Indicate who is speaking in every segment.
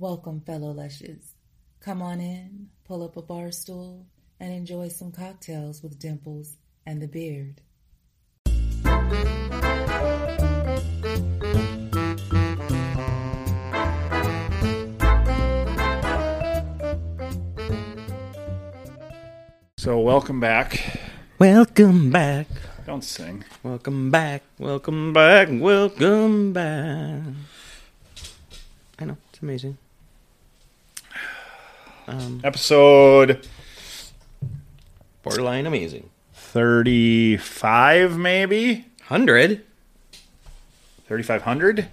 Speaker 1: Welcome, fellow Lushes. Come on in, pull up a bar stool, and enjoy some cocktails with Dimples and the Beard.
Speaker 2: So welcome back.
Speaker 3: Welcome back.
Speaker 2: Don't sing.
Speaker 3: Welcome back. Welcome back. Welcome back. I know it's amazing. Um,
Speaker 2: Episode
Speaker 3: borderline amazing.
Speaker 2: thirty-five, maybe
Speaker 3: Hundred.
Speaker 2: thirty-five hundred.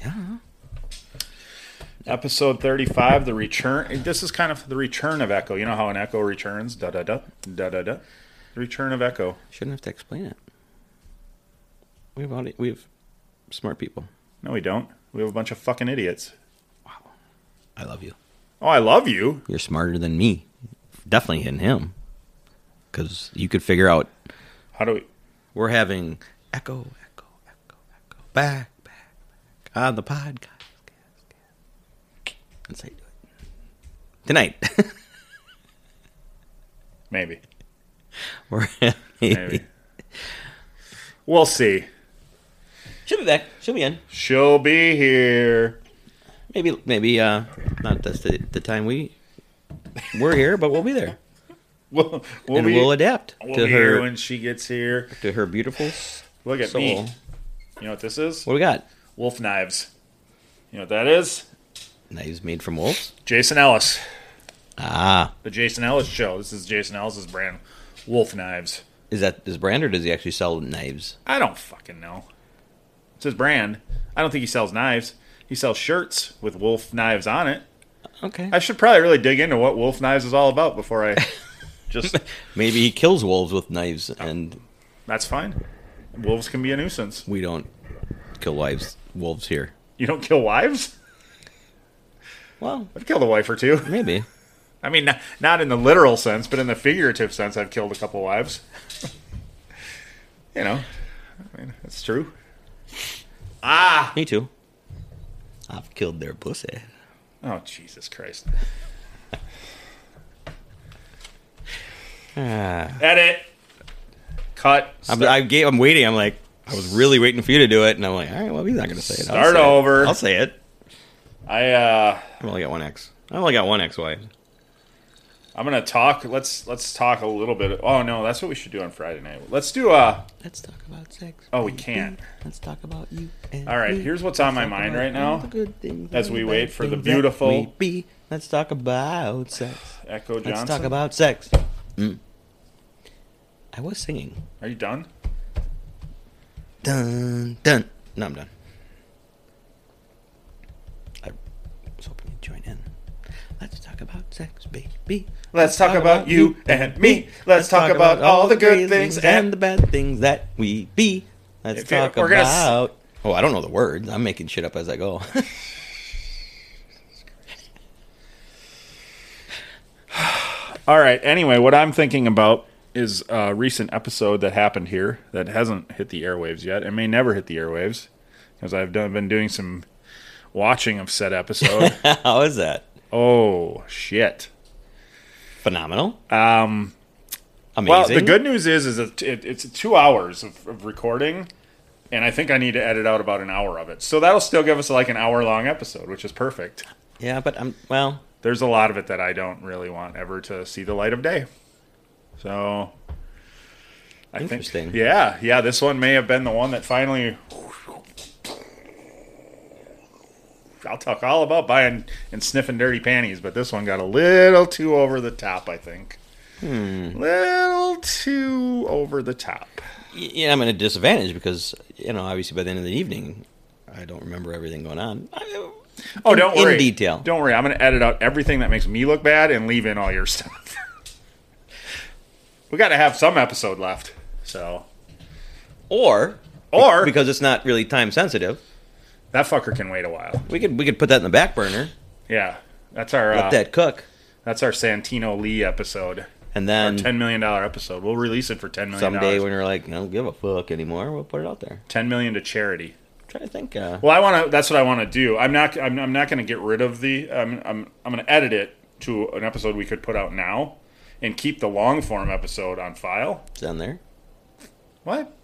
Speaker 3: Yeah.
Speaker 2: Episode thirty-five, the return. This is kind of the return of Echo. You know how an Echo returns? Da da da da da da. The return of Echo.
Speaker 3: Shouldn't have to explain it. We have audi- we have smart people.
Speaker 2: No, we don't. We have a bunch of fucking idiots. Wow.
Speaker 3: I love you.
Speaker 2: Oh, I love you.
Speaker 3: You're smarter than me. Definitely hitting him. Because you could figure out
Speaker 2: How do we?
Speaker 3: we're having echo, echo, echo, echo, back, back, back on the podcast. That's how you do it. Tonight,
Speaker 2: Maybe.
Speaker 3: we're
Speaker 2: Maybe. we'll see.
Speaker 3: She'll be back. She'll be in.
Speaker 2: She'll be here.
Speaker 3: Maybe, maybe uh, not that's the, the time we we're here, but we'll be there,
Speaker 2: We'll, we'll
Speaker 3: and
Speaker 2: be.
Speaker 3: we'll adapt
Speaker 2: we'll
Speaker 3: to
Speaker 2: be here
Speaker 3: her
Speaker 2: when she gets here.
Speaker 3: to her beautiful
Speaker 2: Look at
Speaker 3: soul.
Speaker 2: me. You know what this is?
Speaker 3: What we got?
Speaker 2: Wolf knives. You know what that is?
Speaker 3: Knives made from wolves.
Speaker 2: Jason Ellis.
Speaker 3: Ah,
Speaker 2: The Jason Ellis show. This is Jason Ellis's brand. Wolf knives.
Speaker 3: is that his brand, or does he actually sell knives?
Speaker 2: I don't fucking know. It's his brand. I don't think he sells knives. He sells shirts with wolf knives on it.
Speaker 3: Okay,
Speaker 2: I should probably really dig into what wolf knives is all about before I just.
Speaker 3: maybe he kills wolves with knives, and
Speaker 2: That's fine. Wolves can be a nuisance.
Speaker 3: we don't kill wives wolves here.
Speaker 2: You don't kill wives?
Speaker 3: Well,
Speaker 2: I've killed a wife or two.
Speaker 3: maybe.
Speaker 2: I mean, not, not in the literal sense, but in the figurative sense, I've killed a couple wives. you know, I mean, that's true. Ah!
Speaker 3: Me too. I've killed their pussy.
Speaker 2: Oh, Jesus Christ.
Speaker 3: Ah.
Speaker 2: Edit. Cut.
Speaker 3: I'm, I gave, I'm waiting. I'm like, I was really waiting for you to do it, and I'm like, all right, well, he's not going to say it. I'll
Speaker 2: Start
Speaker 3: say it.
Speaker 2: over.
Speaker 3: I'll say it.
Speaker 2: I uh
Speaker 3: I've only got one X. I only got one ex-wife.
Speaker 2: I'm gonna talk. Let's let's talk a little bit. Oh no, that's what we should do on Friday night. Let's do a.
Speaker 3: Let's talk about sex.
Speaker 2: Oh, we can't.
Speaker 3: Let's talk about you. And
Speaker 2: All right,
Speaker 3: me.
Speaker 2: here's what's on
Speaker 3: Let's
Speaker 2: my mind right now,
Speaker 3: the good things
Speaker 2: as we
Speaker 3: the
Speaker 2: wait for the beautiful-
Speaker 3: we be. Let's talk about sex.
Speaker 2: Echo Johnson.
Speaker 3: Let's talk about sex. Mm. I was singing.
Speaker 2: Are you done?
Speaker 3: Done. Done. No, I'm done. I was hoping you'd join in. Let's talk about sex, baby.
Speaker 2: Let's talk about you and me. Let's talk about all the good things
Speaker 3: and the bad things that we be. Let's
Speaker 2: If you-
Speaker 3: talk
Speaker 2: we're gonna s-
Speaker 3: about. Oh, I don't know the words. I'm making shit up as I go.
Speaker 2: All right. Anyway, what I'm thinking about is a recent episode that happened here that hasn't hit the airwaves yet and may never hit the airwaves because I've done been doing some watching of said episode.
Speaker 3: How is that?
Speaker 2: Oh shit.
Speaker 3: Phenomenal.
Speaker 2: Um,
Speaker 3: Amazing.
Speaker 2: well, the good news is is it, it's two hours of, of recording, and I think I need to edit out about an hour of it. So that'll still give us like an hour long episode, which is perfect.
Speaker 3: Yeah, but I'm well.
Speaker 2: There's a lot of it that I don't really want ever to see the light of day. So I
Speaker 3: Interesting.
Speaker 2: think yeah, yeah, this one may have been the one that finally I'll talk all about buying and sniffing dirty panties, but this one got a little too over the top, I think.
Speaker 3: Hmm.
Speaker 2: Little too over the top.
Speaker 3: Yeah, I'm at a disadvantage because you know, obviously by the end of the evening, I don't remember everything going on. I-
Speaker 2: Oh,
Speaker 3: in-
Speaker 2: don't worry.
Speaker 3: in detail.
Speaker 2: Don't worry. I'm going to edit out everything that makes me look bad and leave in all your stuff. we got to have some episode left. So,
Speaker 3: Or
Speaker 2: or
Speaker 3: because it's not really time sensitive,
Speaker 2: that fucker can wait a while.
Speaker 3: we could we could put that in the back burner,
Speaker 2: Yeah, that's our
Speaker 3: let
Speaker 2: uh,
Speaker 3: that cook,
Speaker 2: that's our Santino Lee episode.
Speaker 3: and
Speaker 2: Our
Speaker 3: then
Speaker 2: ten million dollar episode. We'll release it for ten million.
Speaker 3: someday when you're like, I don't give a fuck anymore, we'll put it out there.
Speaker 2: ten million to charity.
Speaker 3: try to think. Uh,
Speaker 2: Well, I want to. That's what I want to do. I'm not. I'm, I'm not going to get rid of the. I'm. I'm. I'm going to edit it to an episode we could put out now, and keep the long form episode on file.
Speaker 3: it's on there.
Speaker 2: What?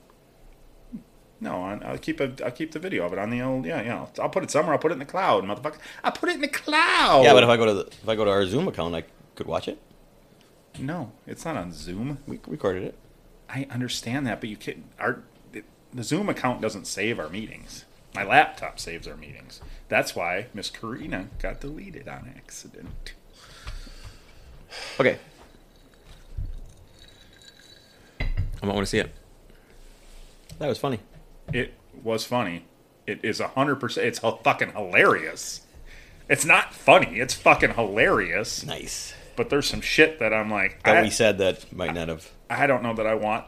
Speaker 2: No, I'll keep a. I'll keep the video of it on the old. Yeah, yeah. I'll put it somewhere. I'll put it in the cloud, motherfucker. I'll put it in the cloud.
Speaker 3: Yeah, but if I go to the, if I go to our Zoom account, I could watch it.
Speaker 2: no, it's not on Zoom.
Speaker 3: We recorded it.
Speaker 2: I understand that, but you can. Our the Zoom account doesn't save our meetings. My laptop saves our meetings. That's why Miss Karina got deleted on accident.
Speaker 3: Okay. I might want to see it. That was funny.
Speaker 2: It was funny. It is a hundred percent. It's fucking hilarious. It's not funny. It's fucking hilarious.
Speaker 3: Nice.
Speaker 2: But there's some shit that I'm like.
Speaker 3: That
Speaker 2: I,
Speaker 3: we said that might not have.
Speaker 2: I don't know that I want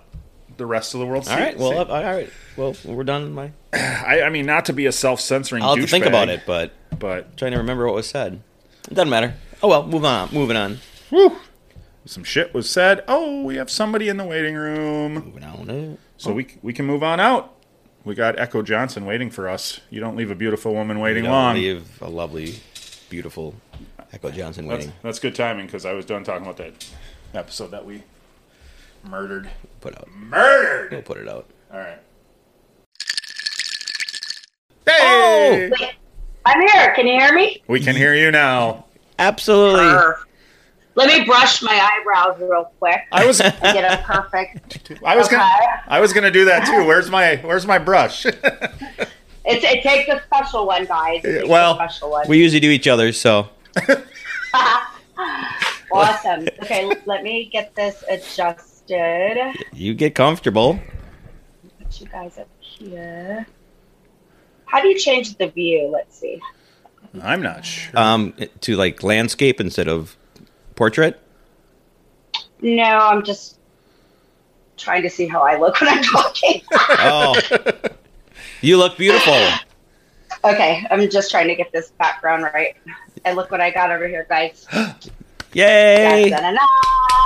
Speaker 2: the rest of the world.
Speaker 3: All right. Well, uh, all right. Well, we're done. My
Speaker 2: I, I mean, not to be a self-censoring.
Speaker 3: I'll have to think
Speaker 2: douchebag,
Speaker 3: about it, but
Speaker 2: But
Speaker 3: trying to remember what was said. It doesn't matter. Oh well. Move on. Moving on.
Speaker 2: whew, some shit was said. Oh, we have somebody in the waiting room,
Speaker 3: Moving on. Uh,
Speaker 2: so we we can move on out. We got Echo Johnson waiting for us. You don't leave a beautiful woman waiting
Speaker 3: we don't
Speaker 2: long.
Speaker 3: Leave a lovely, beautiful Echo Johnson waiting.
Speaker 2: that's good timing because I was done talking about that episode that we murdered.
Speaker 3: Put out.
Speaker 2: Murdered.
Speaker 3: We'll put it out.
Speaker 2: All right. Hey,
Speaker 3: Oh!
Speaker 4: I'm here. Can you hear me?
Speaker 2: we can hear you now.
Speaker 3: Absolutely.
Speaker 4: Perf. Let me brush my eyebrows real quick.
Speaker 2: I was
Speaker 4: get a perfect.
Speaker 2: I was gonna I was gonna do that too. Where's my Where's my brush?
Speaker 4: It's, it takes a special one, guys. It takes
Speaker 2: well,
Speaker 4: a special one.
Speaker 3: We usually do each other, so
Speaker 4: awesome. Okay, let me get this adjusted.
Speaker 3: you get comfortable.
Speaker 4: Put you guys up here. How do you change the view? Let's see.
Speaker 2: I'm not sure.
Speaker 3: Um, to like landscape instead of portrait.
Speaker 4: No, I'm just trying to see how I look when I'm talking.
Speaker 3: Oh, you look beautiful.
Speaker 4: okay, I'm just trying to get this background right. And look what I got over here, guys.
Speaker 3: Yay!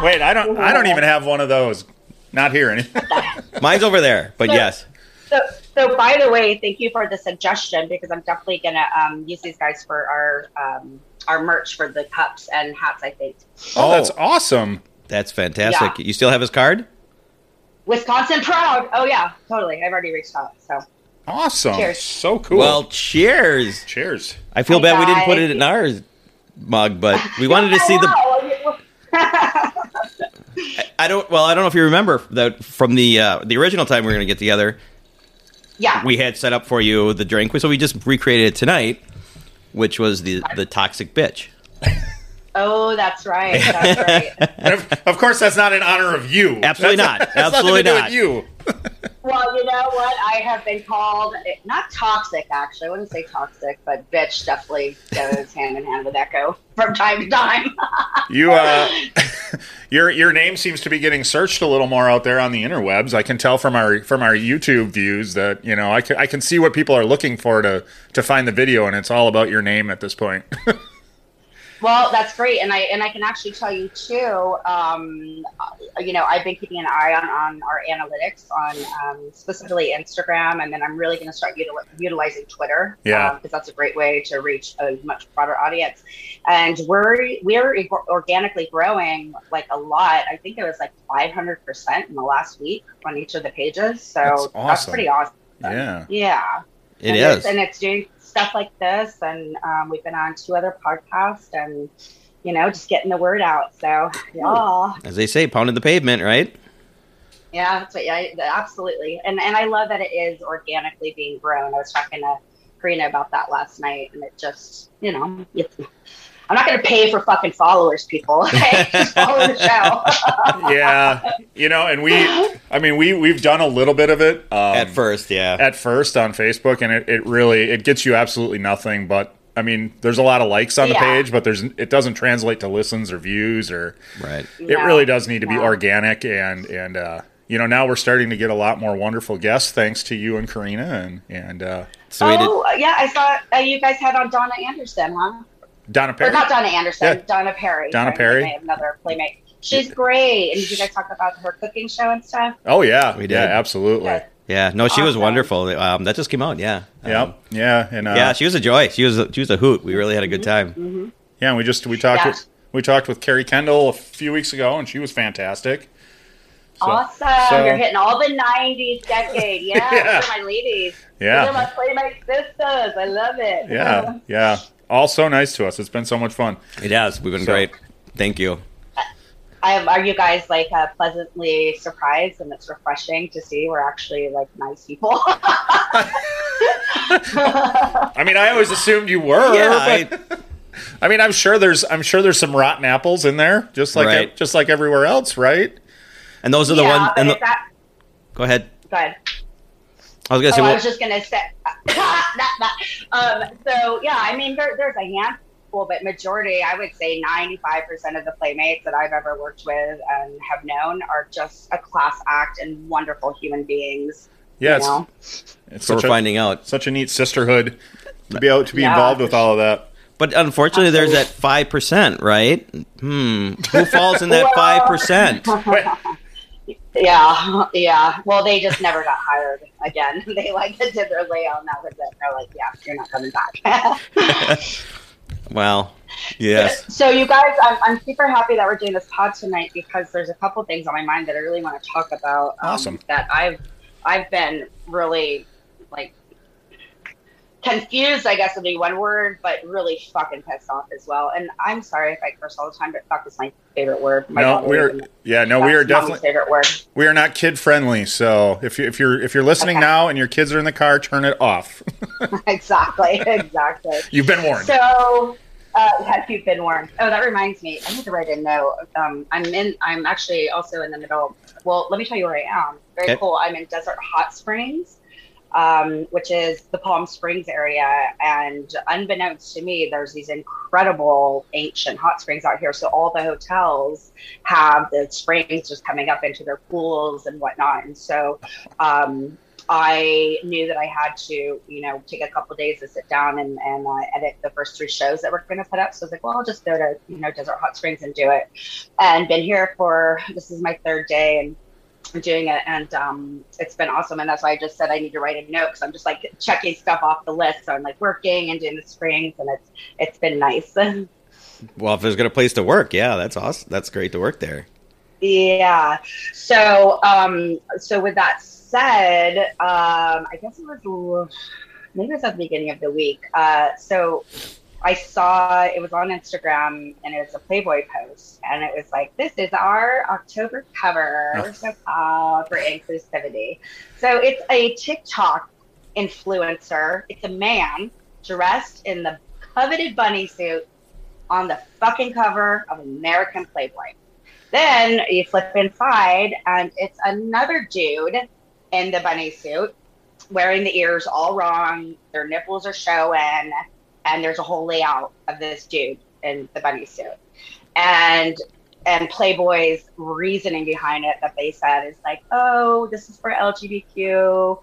Speaker 2: Wait, I don't I don't even have one of those. Not here anything.
Speaker 3: Mine's over there, but yes.
Speaker 4: So, so by the way, thank you for the suggestion because I'm definitely gonna um, use these guys for our um, our merch for the cups and hats. I think
Speaker 2: Oh, that's awesome.
Speaker 3: That's fantastic. You still have his card?
Speaker 4: Wisconsin proud. Oh yeah, totally. I've already reached out. So
Speaker 2: Awesome.
Speaker 4: Cheers.
Speaker 2: So cool.
Speaker 3: Well, cheers.
Speaker 2: cheers.
Speaker 3: I feel
Speaker 4: Hi,
Speaker 3: bad we didn't put it in our mug, but we wanted to see the.
Speaker 4: the.
Speaker 3: I don't. Well, I don't know if you remember that from the uh, the original time we were going to get together.
Speaker 4: yeah.
Speaker 3: We had set up for you the drink, so we just recreated it tonight, which was the the toxic bitch.
Speaker 4: oh, that's right. That's right.
Speaker 2: Of, of course, that's not in honor of you.
Speaker 3: Absolutely
Speaker 2: That's-
Speaker 3: not.
Speaker 2: that's
Speaker 3: Absolutely
Speaker 2: nothing to do
Speaker 3: not.
Speaker 2: with you.
Speaker 4: well, you know what? I have been called not toxic. Actually, I wouldn't say toxic, but bitch definitely goes hand in hand with Echo from time to time.
Speaker 2: You uh, your your name seems to be getting searched a little more out there on the interwebs. I can tell from our from our YouTube views that you know I can I can see what people are looking for to to find the video, and it's all about your name at this point.
Speaker 4: Well, that's great, and I and I can actually tell you too. Um, you know, I've been keeping an eye on on our analytics on um, specifically Instagram, and then I'm really going to start util- utilizing Twitter.
Speaker 2: Yeah.
Speaker 4: because that's a great way to reach a much broader audience. And we're we're organically growing like a lot. I think it was like 500 percent in the last week on each of the pages. So
Speaker 2: That's
Speaker 4: that's, pretty awesome.
Speaker 2: Yeah.
Speaker 4: Yeah.
Speaker 3: It
Speaker 4: and
Speaker 3: is.
Speaker 4: It's, and it's doing stuff like this. And um, we've been on two other podcasts and, you know, just getting the word out. So, yeah.
Speaker 3: As they say, pounding the pavement, right?
Speaker 4: Yeah, that's what, yeah, absolutely. And and I love that it is organically being grown. I was talking to Karina about that last night, and it just, you know, it's, I'm not going to pay for fucking followers, people. Okay? just follow the show.
Speaker 2: yeah, you know, and we, I mean, we we've done a little bit of it um,
Speaker 3: At first, yeah.
Speaker 2: at first on Facebook, and it, it really it gets you absolutely nothing. But I mean, there's a lot of likes on the
Speaker 4: Yeah.
Speaker 2: page, but there's it doesn't translate to listens or views, or
Speaker 3: right.
Speaker 2: it
Speaker 4: No,
Speaker 2: really does need to be
Speaker 4: no.
Speaker 2: organic. And and uh, you know, now we're starting to get a lot more wonderful guests thanks to you and Karina, and and uh,
Speaker 3: So we did.
Speaker 4: oh, yeah, I saw uh, you guys had on Donna Anderson, huh?
Speaker 2: Donna
Speaker 4: Or
Speaker 2: Perry.
Speaker 4: not Donna Anderson,
Speaker 2: Yeah.
Speaker 4: Donna Perry.
Speaker 2: Donna
Speaker 4: Sorry,
Speaker 2: Perry.
Speaker 4: I Another playmate. She's great. And did you guys talk about her cooking show and stuff?
Speaker 2: Oh yeah,
Speaker 3: We did.
Speaker 2: yeah, absolutely.
Speaker 4: Good.
Speaker 3: Yeah, no, she was wonderful. Um, that just came out. Yeah. Um,
Speaker 2: Yep. Yeah, and uh,
Speaker 3: yeah, she was a joy. She was a, she was a hoot. We really had a good time.
Speaker 2: Yeah, and we just we talked
Speaker 4: Yeah.
Speaker 2: with we talked with Kerri Kendall a few weeks ago, and she was fantastic. So-
Speaker 4: awesome.
Speaker 2: so-
Speaker 4: You're hitting all the 90s decade. Yeah,
Speaker 2: Yeah.
Speaker 4: those are my ladies.
Speaker 2: Yeah.
Speaker 4: Those are my playmate sisters. I love it.
Speaker 2: Yeah, yeah, all so nice to us. It's been so much fun.
Speaker 3: It has. We've been
Speaker 2: So-
Speaker 3: great. Thank you.
Speaker 4: I, are you guys like uh, pleasantly surprised and it's refreshing to see we're actually like nice people?
Speaker 2: I mean, I always assumed you were.
Speaker 3: Yeah,
Speaker 2: but- I, mean, I'm sure there's I'm sure there's some rotten apples in there, just like
Speaker 3: Right.
Speaker 2: just like everywhere else, right?
Speaker 3: And those are the
Speaker 4: yeah,
Speaker 3: ones. And the,
Speaker 4: that
Speaker 3: go ahead.
Speaker 4: go ahead.
Speaker 3: I was gonna say.
Speaker 4: Oh, I was just gonna say, not that. Um, so yeah, I mean, there, there's a handful, but majority, I would say, 95% of the playmates that I've ever worked with and have known are just a class act and wonderful human beings.
Speaker 2: Yeah,
Speaker 4: you
Speaker 2: it's,
Speaker 4: know?
Speaker 2: it's
Speaker 3: so we're
Speaker 2: a,
Speaker 3: finding out.
Speaker 2: such a neat sisterhood to be able to be
Speaker 4: Yeah.
Speaker 2: involved with all of that.
Speaker 3: But unfortunately, there's that five percent, right? Hmm. Who falls in that five percent?
Speaker 4: Yeah, yeah. Well, they just never got hired again. They like did their layout, and that was it. They're like, yeah, you're not coming back.
Speaker 3: Well, yes.
Speaker 4: So, you guys, I'm, I'm super happy that we're doing this pod tonight because there's a couple things on my mind that I really want to talk about. um,
Speaker 2: Awesome.
Speaker 4: That I've I've been really like confused. I guess would be one word, but really fucking pissed off as well. And I'm sorry if I curse all the time, but fuck is my favorite word. My
Speaker 2: No, we're yeah, no, we are definitely
Speaker 4: favorite word.
Speaker 2: we are not kid friendly. So if you if you're if you're listening
Speaker 4: Okay.
Speaker 2: now and your kids are in the car, turn it off.
Speaker 4: exactly, exactly.
Speaker 2: You've been warned.
Speaker 4: So, uh, have you been warned? Oh, that reminds me. I need to write a note. Um, I'm in. I'm actually also in the middle. Well, let me tell you where I am. Very
Speaker 3: Okay.
Speaker 4: cool. I'm in Desert Hot Springs, um, which is the Palm Springs area. And unbeknownst to me, there's these incredible ancient hot springs out here. So all the hotels have the springs just coming up into their pools and whatnot. And so um, I knew that I had to, you know, take a couple days to sit down and, and uh, edit the first three shows that we're going to put up. So I was like, well, I'll just go to, you know, Desert Hot Springs and do it. And been here for, this is my third day and doing it. And um, it's been awesome. And that's why I just said I need to write a note because I'm just like checking stuff off the list. So I'm like working and doing the springs and it's, it's been nice.
Speaker 3: Well, if there's a good place to work, yeah, that's awesome. That's great to work there.
Speaker 4: Yeah. So, um, so with that said, um, I guess it was maybe it was at the beginning of the week. Uh, so I saw it was on Instagram and it was a Playboy post, and it was like, "This is our October cover. We're so proud for inclusivity." So it's a TikTok influencer. It's a man dressed in the coveted bunny suit on the fucking cover of American Playboy. Then you flip inside, and it's another dude in the bunny suit, wearing the ears all wrong. Their nipples are showing, and there's a whole layout of this dude in the bunny suit. And and Playboy's reasoning behind it that they said is like, oh, this is for LGBTQ,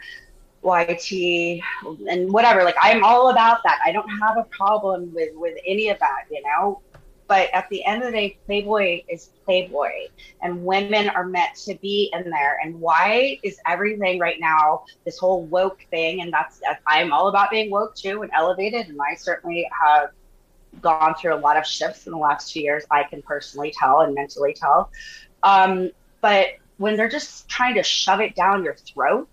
Speaker 4: YT, and whatever. Like, I'm all about that. I don't have a problem with with any of that, you know. But at the end of the day, Playboy is Playboy, and women are meant to be in there. And why is everything right now this whole woke thing? And that's I'm all about being woke too and elevated. And I certainly have gone through a lot of shifts in the last two years. I can personally tell and mentally tell. Um, but when they're just trying to shove it down your throat,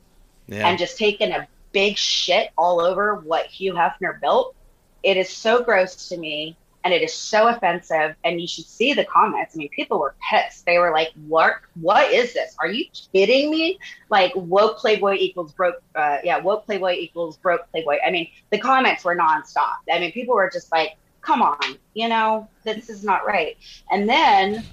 Speaker 3: Yeah.
Speaker 4: and just taking a big shit all over what Hugh Hefner built. It is so gross to me and it is so offensive. And you should see the comments. I mean, people were pissed. They were like, "What? What is this? Are you kidding me? Like woke Playboy equals broke? Uh, yeah, woke Playboy equals broke Playboy." I mean, the comments were nonstop. I mean, people were just like, "Come on, you know, this is not right." And then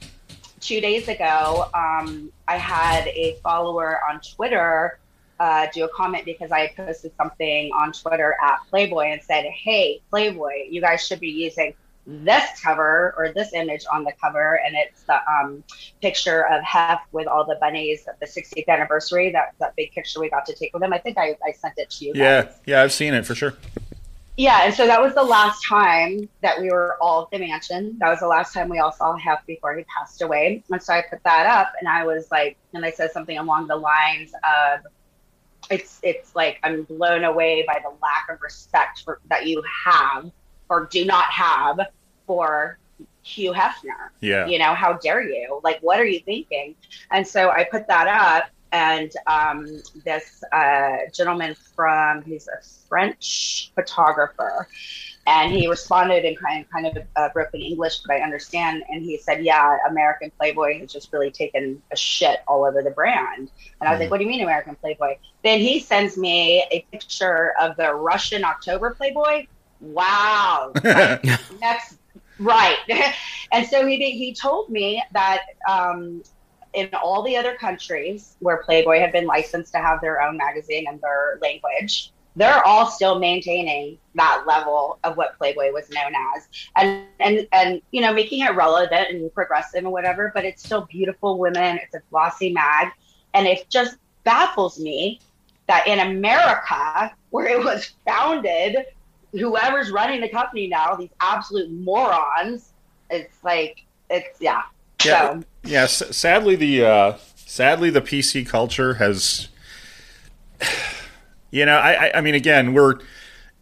Speaker 4: two days ago, um, I had a follower on Twitter uh, do a comment because I posted something on Twitter at Playboy and said, Hey, Playboy, you guys should be using this cover or this image on the cover. And it's the um, picture of Hef with all the bunnies at the 60th anniversary, that, that big picture we got to take with him. I think I, I sent it to you.
Speaker 2: Yeah,
Speaker 4: guys.
Speaker 2: yeah, I've seen it for sure.
Speaker 4: Yeah, and so that was the last time that we were all at the mansion. That was the last time we all saw Hef before he passed away. And so I put that up, and I was like, and I said something along the lines of, "It's it's like I'm blown away by the lack of respect for that you have or do not have for Hugh Hefner.
Speaker 2: Yeah.
Speaker 4: You know, how dare you? Like, what are you thinking?" And so I put that up, and um, this uh, gentleman from he's a French photographer, and he responded in kind kind of uh, broken English, but I understand. And he said, "Yeah, American Playboy has just really taken a shit all over the brand." And I was like, "What do you mean American Playboy?" Then he sends me a picture of the Russian October Playboy. Wow, Like, next right. and so he he told me that um, in all the other countries where Playboy had been licensed to have their own magazine and their language, they're all still maintaining that level of what Playboy was known as, and and and you know making it relevant and progressive and whatever. But it's still beautiful women. It's a glossy mag, and it just baffles me that in America, where it was founded, whoever's running the company now, these absolute morons, it's like it's yeah.
Speaker 2: Yeah,
Speaker 4: So
Speaker 2: yeah. s- Sadly, the uh, sadly the PC culture has, you know, I, I, I mean, again, we're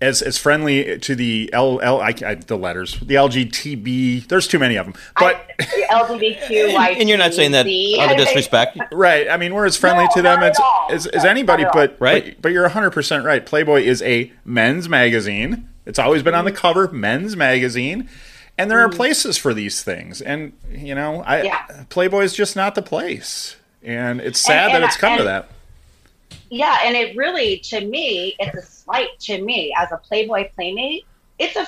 Speaker 2: as as friendly to the L L I, I the letters the LGTB. There's too many of them, but
Speaker 4: LGBTQ,
Speaker 3: and you're not saying that out of disrespect.
Speaker 2: right. I mean, we're as friendly
Speaker 4: No,
Speaker 2: to them as as, as anybody,
Speaker 4: not at all.
Speaker 2: but
Speaker 3: Right.
Speaker 2: But, but you're 100 percent right. Playboy is a men's magazine. It's always been on the cover, men's magazine. And there are places for these things, and you know, I
Speaker 4: Mm-hmm. Yeah.
Speaker 2: Playboy is just not the place, and it's sad
Speaker 4: and
Speaker 2: that it's come to
Speaker 4: and-
Speaker 2: that.
Speaker 4: Yeah, and it really, to me, it's a slight to me as a Playboy playmate. It's a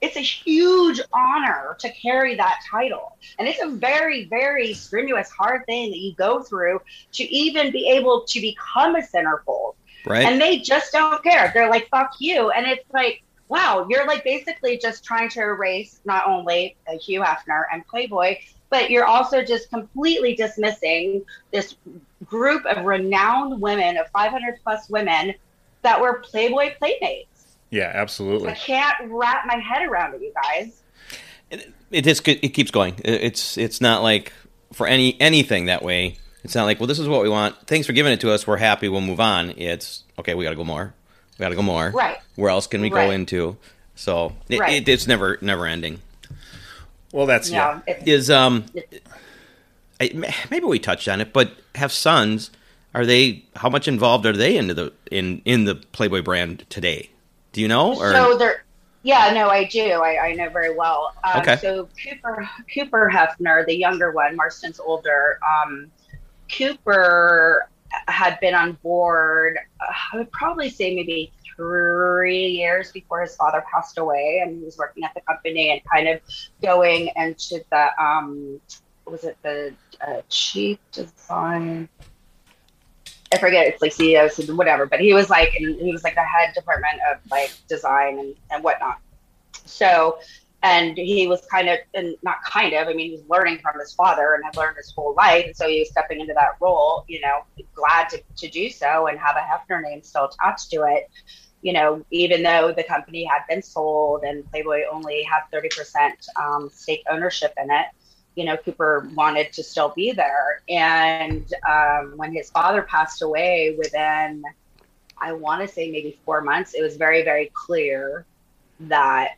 Speaker 4: it's a huge honor to carry that title, and it's a very, very strenuous, hard thing that you go through to even be able to become a centerfold.
Speaker 3: Right.
Speaker 4: And they just don't care. They're like, "Fuck you," and it's like, wow, you're like basically just trying to erase not only uh, Hugh Hefner and Playboy, but you're also just completely dismissing this group of renowned women, of 500 plus women, that were Playboy playmates.
Speaker 2: Yeah, absolutely.
Speaker 4: I can't wrap my head around it, you guys.
Speaker 3: it just it keeps going. It- It's it's not like for any anything that way. It's not like well, this is what we want. Thanks for giving it to us. We're happy. We'll move on. It's okay. We got to go more. We got to go more.
Speaker 4: Right.
Speaker 3: Where else can we go into? So it,
Speaker 4: Right.
Speaker 3: it, it's never never ending.
Speaker 2: Well, that's
Speaker 4: Yeah,
Speaker 2: yeah.
Speaker 4: it's,
Speaker 3: Is um, I, maybe we touched on it, but have sons. Are they? How much involved are they into the in in the Playboy brand today? Do you know? Or
Speaker 4: so they're. Yeah, no, I do. I, I know very well. Um,
Speaker 3: Okay.
Speaker 4: So Cooper Cooper Hefner, the younger one, Marston's older. Um, Cooper had been on board. Uh, I would probably say maybe three years before his father passed away, and he was working at the company and kind of going into the um, was it the uh, chief design I forget it's like CEOs and whatever, but he was like and he was like the head department of like design and, and whatnot. So and he was kind of and not kind of, I mean he was learning from his father and had learned his whole life. And so he was stepping into that role, you know, glad to, to do so and have a Hefner name still attached to it. You know, even though the company had been sold and Playboy only had 30% um, stake ownership in it, you know, Cooper wanted to still be there. And um, when his father passed away within, I want to say maybe four months, it was very, very clear that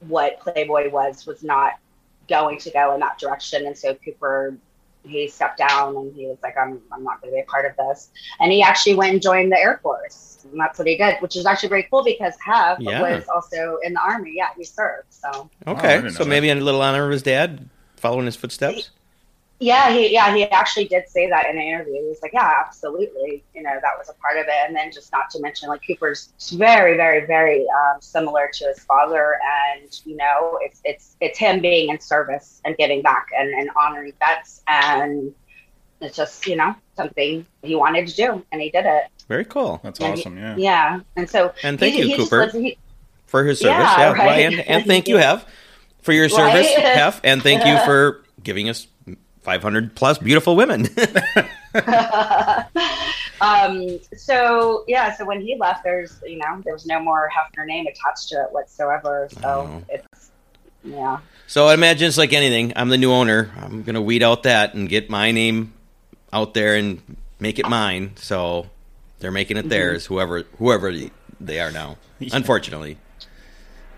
Speaker 4: what Playboy was was not going to go in that direction. And so Cooper he stepped down and he was like, I'm, I'm not going to be a part of this. And he actually went and joined the Air Force. And that's what he did, which is actually very cool because Hef
Speaker 3: Yeah.
Speaker 4: was also in the Army. Yeah, he served. So,
Speaker 2: Oh,
Speaker 3: Okay,
Speaker 2: didn't
Speaker 3: so
Speaker 2: know
Speaker 3: maybe a little honor of his dad, following his footsteps.
Speaker 4: Yeah, he, yeah, he actually did say that in an interview. He was like, yeah, absolutely. You know, that was a part of it. And then just not to mention, like, Cooper's very, very, very um, similar to his father. And, you know, it's, it's, it's him being in service and giving back and, and honoring vets. And it's just, you know, something he wanted to do. And he did it.
Speaker 3: Very cool.
Speaker 2: That's
Speaker 4: And he-
Speaker 2: awesome. Yeah.
Speaker 4: Yeah. And so,
Speaker 3: And thank
Speaker 4: he-
Speaker 3: you,
Speaker 4: he
Speaker 3: Cooper.
Speaker 4: lives- he-
Speaker 3: for his service.
Speaker 4: Yeah,
Speaker 3: Yeah,
Speaker 4: right.
Speaker 3: Why, and, and thank you, Hef, for your service,
Speaker 4: Right.
Speaker 3: Hef, and thank you for giving us 500 plus beautiful women.
Speaker 4: um, so yeah, so when he left, there's you know there was no more Hefner name attached to it whatsoever. So
Speaker 3: Oh.
Speaker 4: it's yeah,
Speaker 3: so I imagine it's like anything. I'm the new owner. I'm going to weed out that and get my name out there and make it mine. So they're making
Speaker 4: Mm-hmm.
Speaker 3: it theirs, whoever whoever they are now. Unfortunately.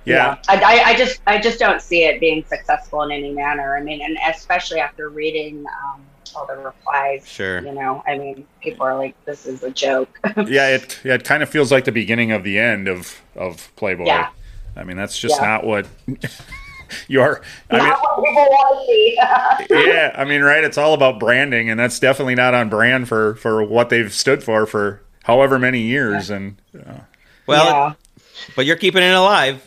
Speaker 2: Yeah.
Speaker 4: I, I, I just I just don't see it being successful in any manner. I mean, and especially after reading um, all the replies.
Speaker 3: Sure.
Speaker 4: You know, I mean, people are like, "This is a joke."
Speaker 2: yeah, it yeah, it kind of feels like the beginning of the end of of Playboy.
Speaker 4: Yeah.
Speaker 2: I mean, that's just
Speaker 4: Yeah.
Speaker 2: not what you're. I mean,
Speaker 4: what people want to see.
Speaker 2: yeah, I mean, right? It's all about branding, and that's definitely not on brand for for what they've stood for for however many years. And uh,
Speaker 3: Well,
Speaker 4: yeah.
Speaker 3: but you're keeping it alive I-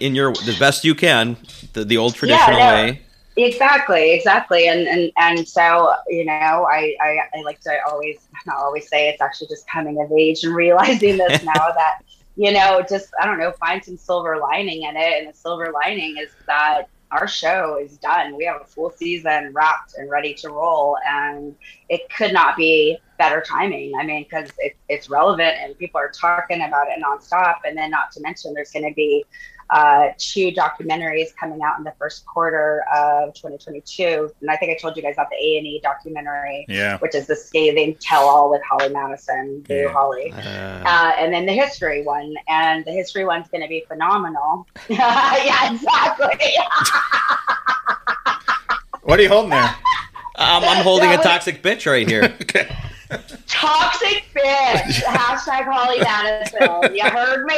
Speaker 3: in your the best you can, the, the old traditional
Speaker 4: no.
Speaker 3: way.
Speaker 4: Exactly, exactly, and and and so you know, I, I I like to always not always say it's actually just coming of age and realizing this now that you know, just I don't know, find some silver lining in it, and the silver lining is that our show is done. We have a full season wrapped and ready to roll, and it could not be better timing. I mean, because it, it's relevant and people are talking about it nonstop, and then not to mention there's going to be uh, two documentaries coming out in the first quarter of 2022. And I think I told you guys about the A and E documentary,
Speaker 2: yeah,
Speaker 4: which is the scathing tell-all with Holly Madison, Boo
Speaker 2: Yeah.
Speaker 4: Holly.
Speaker 3: Uh,
Speaker 4: Uh, and then the history one, and the history one's going to be phenomenal. yeah, exactly.
Speaker 2: what are you holding there?
Speaker 3: um, I'm holding a toxic bitch right here.
Speaker 4: Toxic bitch. Hashtag Holly Madison. You heard me?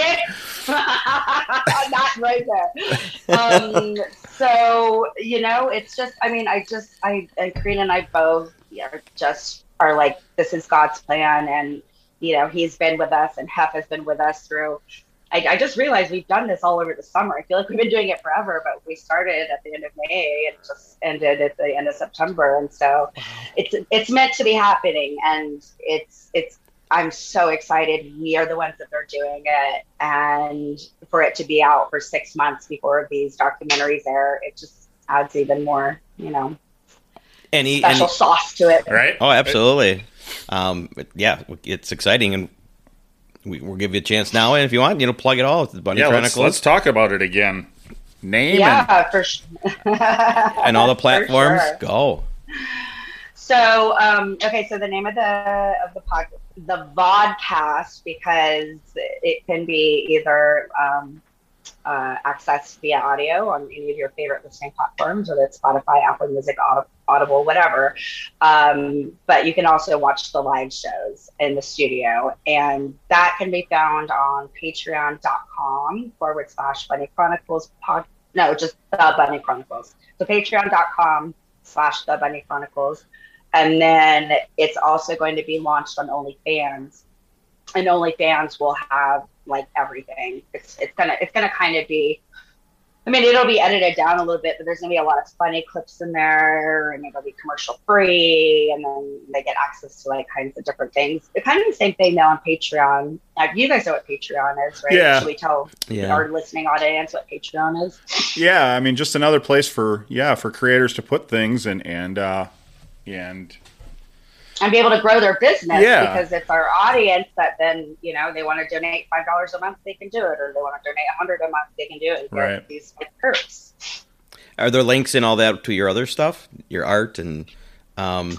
Speaker 4: Not right there. Um, so, you know, it's just, I mean, I just, I, and Karina and I both are just are like, this is God's plan. And, you know, he's been with us and Hef has been with us through. I, I just realized we've done this all over the summer. I feel like we've been doing it forever, but we started at the end of May and just ended at the end of September. And so it's it's meant to be happening and it's it's I'm so excited. We are the ones that are doing it and for it to be out for six months before these documentaries air, it just adds even more, you know,
Speaker 3: Any,
Speaker 4: special
Speaker 3: any
Speaker 4: sauce to it.
Speaker 2: Right?
Speaker 3: oh, absolutely. Um, yeah, it's exciting, and we, we'll give you a chance now. And if you want, you know, plug it all. It's the Bunny
Speaker 2: Yeah, let's, let's talk about it again. Name and
Speaker 4: Yeah, for sure.
Speaker 3: and all the platforms.
Speaker 4: sure.
Speaker 3: Go.
Speaker 4: So, um, okay, so the name of the of the pod, the vodcast, because it can be either um, uh, accessed via audio on any of your favorite listening platforms, whether it's Spotify, Apple Music, Audible, whatever. Um, but you can also watch the live shows in the studio, and that can be found on Patreon.com forward slash Bunny Chronicles pod. No, just the Bunny Chronicles. So Patreon.com slash the Bunny Chronicles and then it's also going to be launched on OnlyFans, and OnlyFans will have like everything. It's it's gonna it's gonna kind of be. I mean, it'll be edited down a little bit, but there's gonna be a lot of funny clips in there, and it'll be commercial free, and then they get access to like kinds of different things. It's kind of the same thing though on Patreon. Uh, you guys know what Patreon is, right?
Speaker 2: Yeah.
Speaker 4: Should we tell
Speaker 3: Yeah.
Speaker 4: our listening audience what Patreon is?
Speaker 2: yeah, I mean, just another place for yeah for creators to put things and and uh, and
Speaker 4: and be able to grow their business
Speaker 2: Yeah.
Speaker 4: because it's our audience that then you know they want to donate five dollars a month they can do it or they want to donate a hundred a month they can do it
Speaker 2: Right.
Speaker 4: these perks
Speaker 3: Are there links and all that to your other stuff, your art and um,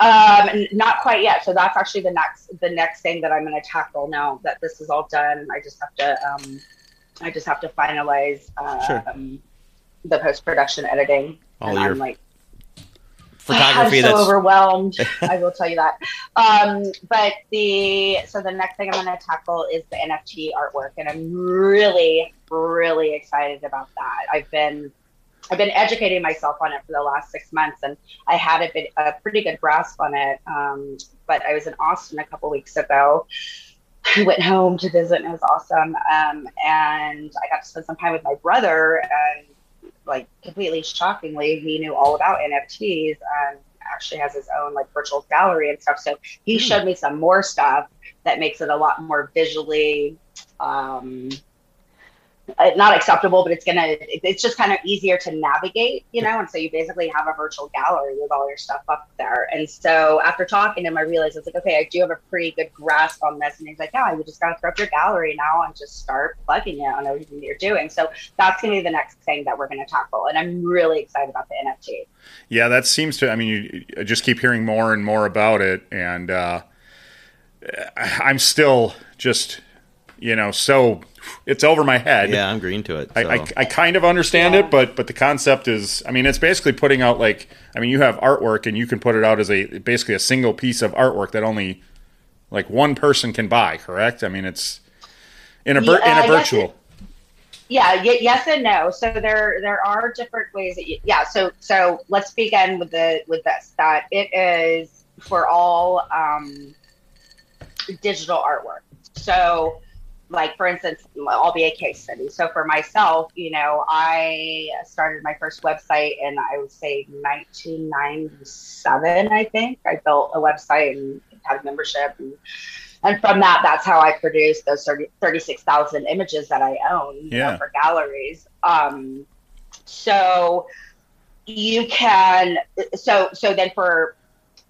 Speaker 4: um not quite yet so that's actually the next the next thing that i'm going to tackle now that this is all done i just have to um i just have to finalize uh,
Speaker 3: Sure.
Speaker 4: um, the post-production editing
Speaker 3: All
Speaker 4: and
Speaker 3: your-
Speaker 4: i'm like
Speaker 3: photography
Speaker 4: I'm so
Speaker 3: that's
Speaker 4: overwhelmed. I will tell you that. Um, but the so the next thing I'm going to tackle is the NFT artwork, and I'm really, really excited about that. I've been I've been educating myself on it for the last six months, and I had a, bit, a pretty good grasp on it. Um, but I was in Austin a couple weeks ago. I went home to visit, and it was awesome. Um, and I got to spend some time with my brother, and like completely shockingly, he knew all about NFTs and actually has his own like virtual gallery and stuff. So he
Speaker 3: Hmm.
Speaker 4: showed me some more stuff that makes it a lot more visually um, not acceptable, but it's gonna it's just kind of easier to navigate, you know. And so you basically have a virtual gallery with all your stuff up there. And so after talking to him, I realized I was like, okay, I do have a pretty good grasp on this. And he's like, yeah, you just gotta throw up your gallery now and just start plugging it on everything that you're doing. So that's gonna be the next thing that we're gonna tackle. And I'm really excited about the NFT.
Speaker 2: Yeah, that seems to. I mean, you, I just keep hearing more and more about it, and uh, I'm still just, you know, so it's over my head.
Speaker 3: yeah, I'm green to it.
Speaker 2: I,
Speaker 3: so.
Speaker 2: I, I kind of understand
Speaker 4: Yeah.
Speaker 2: it, but but the concept is, I mean, it's basically putting out like, I mean, you have artwork and you can put it out as a basically a single piece of artwork that only like one person can buy. Correct? I mean, it's in a vir-
Speaker 4: Yeah,
Speaker 2: in
Speaker 4: I
Speaker 2: a
Speaker 4: guess
Speaker 2: virtual.
Speaker 4: Yeah, y- yes and no. So there there are different ways that you, yeah. So so let's begin with the with this that it is for all um, digital artwork. So like for instance, I'll be a case study. So for myself, you know, I started my first website in I would say 1997. I think I built a website and had a membership and and from that that's how i produced those 30, 36000 images that i own you know, for galleries um, so you can so so then for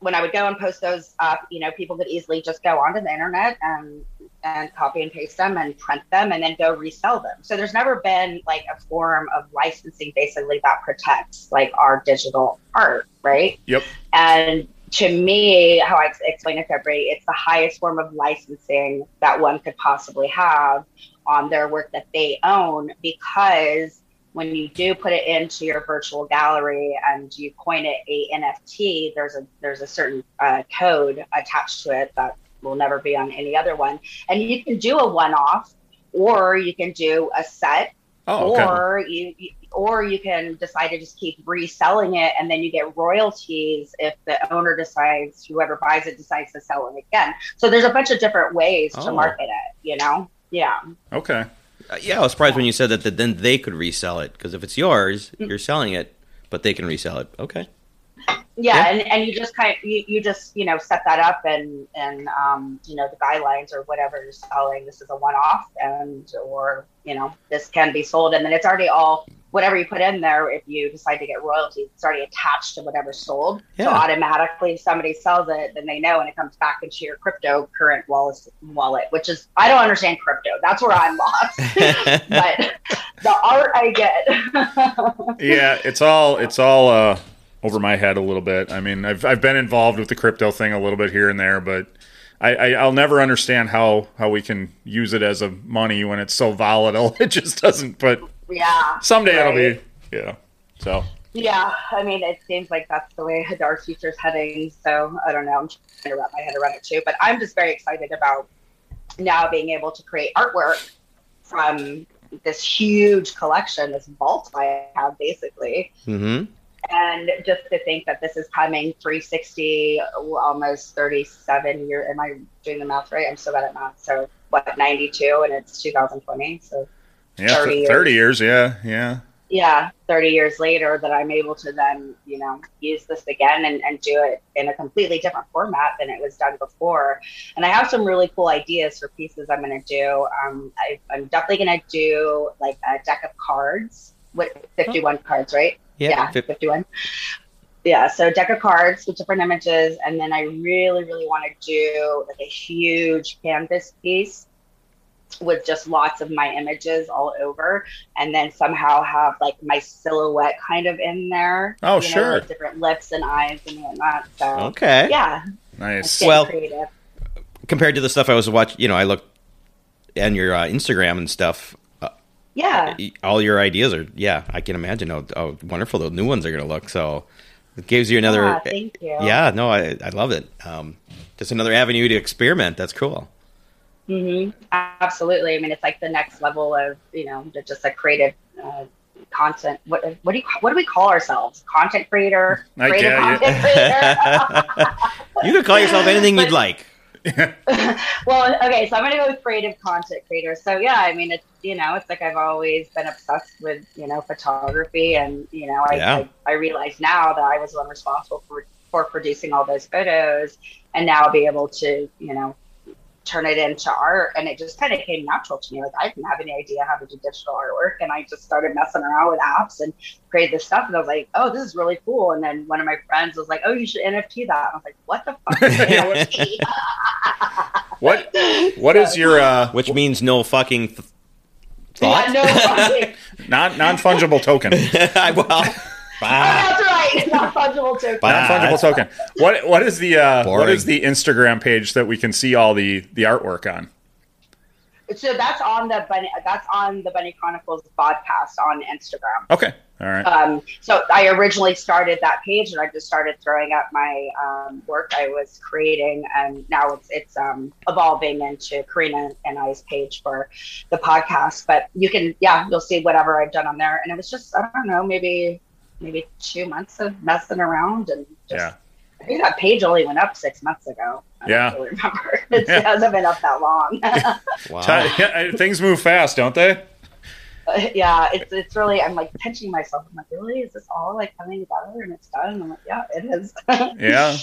Speaker 4: when i would go and post those up you know people could easily just go onto the internet and and copy and paste them and print them and then go resell them so there's never been like a form of licensing basically that protects like our digital art right
Speaker 2: Yep.
Speaker 4: and to me, how I explain it to everybody, it's the highest form of licensing that one could possibly have on their work that they own because when you do put it into your virtual gallery and you coin it a NFT, there's a there's a certain uh, code attached to it that will never be on any other one, and you can do a one-off, or you can do a set
Speaker 2: Oh, okay.
Speaker 4: or you, you or you can decide to just keep reselling it and then you get royalties if the owner decides whoever buys it decides to sell it again so there's a bunch of different ways to
Speaker 3: Oh.
Speaker 4: market it you know yeah
Speaker 2: okay.
Speaker 3: Uh, yeah, I was surprised when you said that, that then they could resell it because if it's yours,
Speaker 4: Mm.
Speaker 3: you're selling it, but they can resell it. Okay.
Speaker 4: Yeah,
Speaker 3: Yeah.
Speaker 4: And, and you just kind of you, you just you know set that up and and um, you know the guidelines or whatever you're selling this is a one-off and or you know this can be sold. And then it's already all whatever you put in there if you decide to get royalties it's already attached to whatever's sold. So automatically if somebody sells it then they know and it comes back into your crypto current wallet wallet which is i don't understand crypto. That's where i'm lost. But the art i get.
Speaker 2: Yeah, it's all it's all uh, over my head a little bit. I mean, I've I've been involved with the crypto thing a little bit here and there, but I, I I'll never understand how how we can use it as a money when it's so volatile. It just doesn't. But
Speaker 4: yeah
Speaker 2: someday it'll be yeah. So
Speaker 4: Yeah, I mean, it seems like that's the way Hadar's future's heading. So I don't know. I'm trying to wrap my head around it too. But I'm just very excited about now being able to create artwork from this huge collection, this vault I have basically.
Speaker 3: hmm
Speaker 4: And just to think that this is coming 360, almost 37 years. Am I doing the math right? I'm so bad at math. So what, 92 and it's 2020. So
Speaker 2: yeah,
Speaker 4: 30
Speaker 2: 30
Speaker 4: years.
Speaker 2: 30 years. Yeah, yeah.
Speaker 4: yeah 30 years later that i'm able to then you know use this again and, and do it in a completely different format than it was done before and i have some really cool ideas for pieces i'm going to do um, I, i'm definitely going to do like a deck of cards with 51 cards right
Speaker 3: Yeah.
Speaker 4: yeah 51 yeah so deck of cards with different images and then i really really want to do like a huge canvas piece with just lots of my images all over and then somehow have like my silhouette kind of in there
Speaker 2: Oh,
Speaker 4: you know,
Speaker 2: sure.
Speaker 4: like different lips and eyes and whatnot so
Speaker 3: Okay.
Speaker 4: yeah
Speaker 2: Nice.
Speaker 3: Well-
Speaker 4: creative
Speaker 3: Compared to the stuff I was watching, you know, I looked on your uh, Instagram and stuff.
Speaker 4: Yeah
Speaker 3: all your ideas are, yeah, I can imagine how, how wonderful the new ones are going to look. So It gives you another.
Speaker 4: Yeah, thank you.
Speaker 3: Yeah, no, I I love it. Um, just another avenue to experiment. That's cool.
Speaker 4: hmm Absolutely. I mean, it's like the next level of you know just a creative uh, content. What what do you what do we call ourselves? Content creator,
Speaker 2: I
Speaker 4: creative
Speaker 2: get
Speaker 4: content creator.
Speaker 3: You could call yourself anything you'd like.
Speaker 4: well, okay, so I'm gonna go with creative content creators. So yeah, I mean, it's you know, it's like I've always been obsessed with you know photography, and you know, I
Speaker 3: Yeah.
Speaker 4: I, I realize now that I was the one responsible for for producing all those photos, and now be able to you know turn it into art, and it just kind of came natural to me. Like I didn't have any idea how to do digital artwork, and I just started messing around with apps and created this stuff, and I was like, oh, this is really cool. And then one of my friends was like, oh, you should NFT that. And I was like, what the fuck? is NFT?
Speaker 2: What what is your uh,
Speaker 3: Which means no fucking th- thought.
Speaker 4: Yeah, no, fucking-
Speaker 2: non non fungible token?
Speaker 3: well,
Speaker 4: Oh, that's right. Not fungible token.
Speaker 3: Wow.
Speaker 2: Non fungible token. What what is the uh, what
Speaker 3: Boring.
Speaker 2: is the Instagram page that we can see all the the artwork on?
Speaker 4: So that's on the bunny. That's on the Bunny Chronicles podcast on Instagram.
Speaker 2: Okay, all right.
Speaker 4: Um, so I originally started that page, and I just started throwing up my um, work I was creating, and now it's it's um, evolving into Karina and I's page for the podcast. But you can, yeah, you'll see whatever I've done on there, and it was just I don't know, maybe maybe two months of messing around, and just,
Speaker 2: Yeah.
Speaker 4: I think that page only went up six months ago. I
Speaker 2: Yeah.
Speaker 4: don't really remember. It
Speaker 2: Yeah.
Speaker 4: hasn't been up that long.
Speaker 3: wow.
Speaker 2: Ti- yeah, things move fast, don't they?
Speaker 4: yeah, it's it's really. I'm like pinching myself. I'm like, really? Is this all like coming together and it's done? And I'm like, yeah, it is.
Speaker 2: Yeah.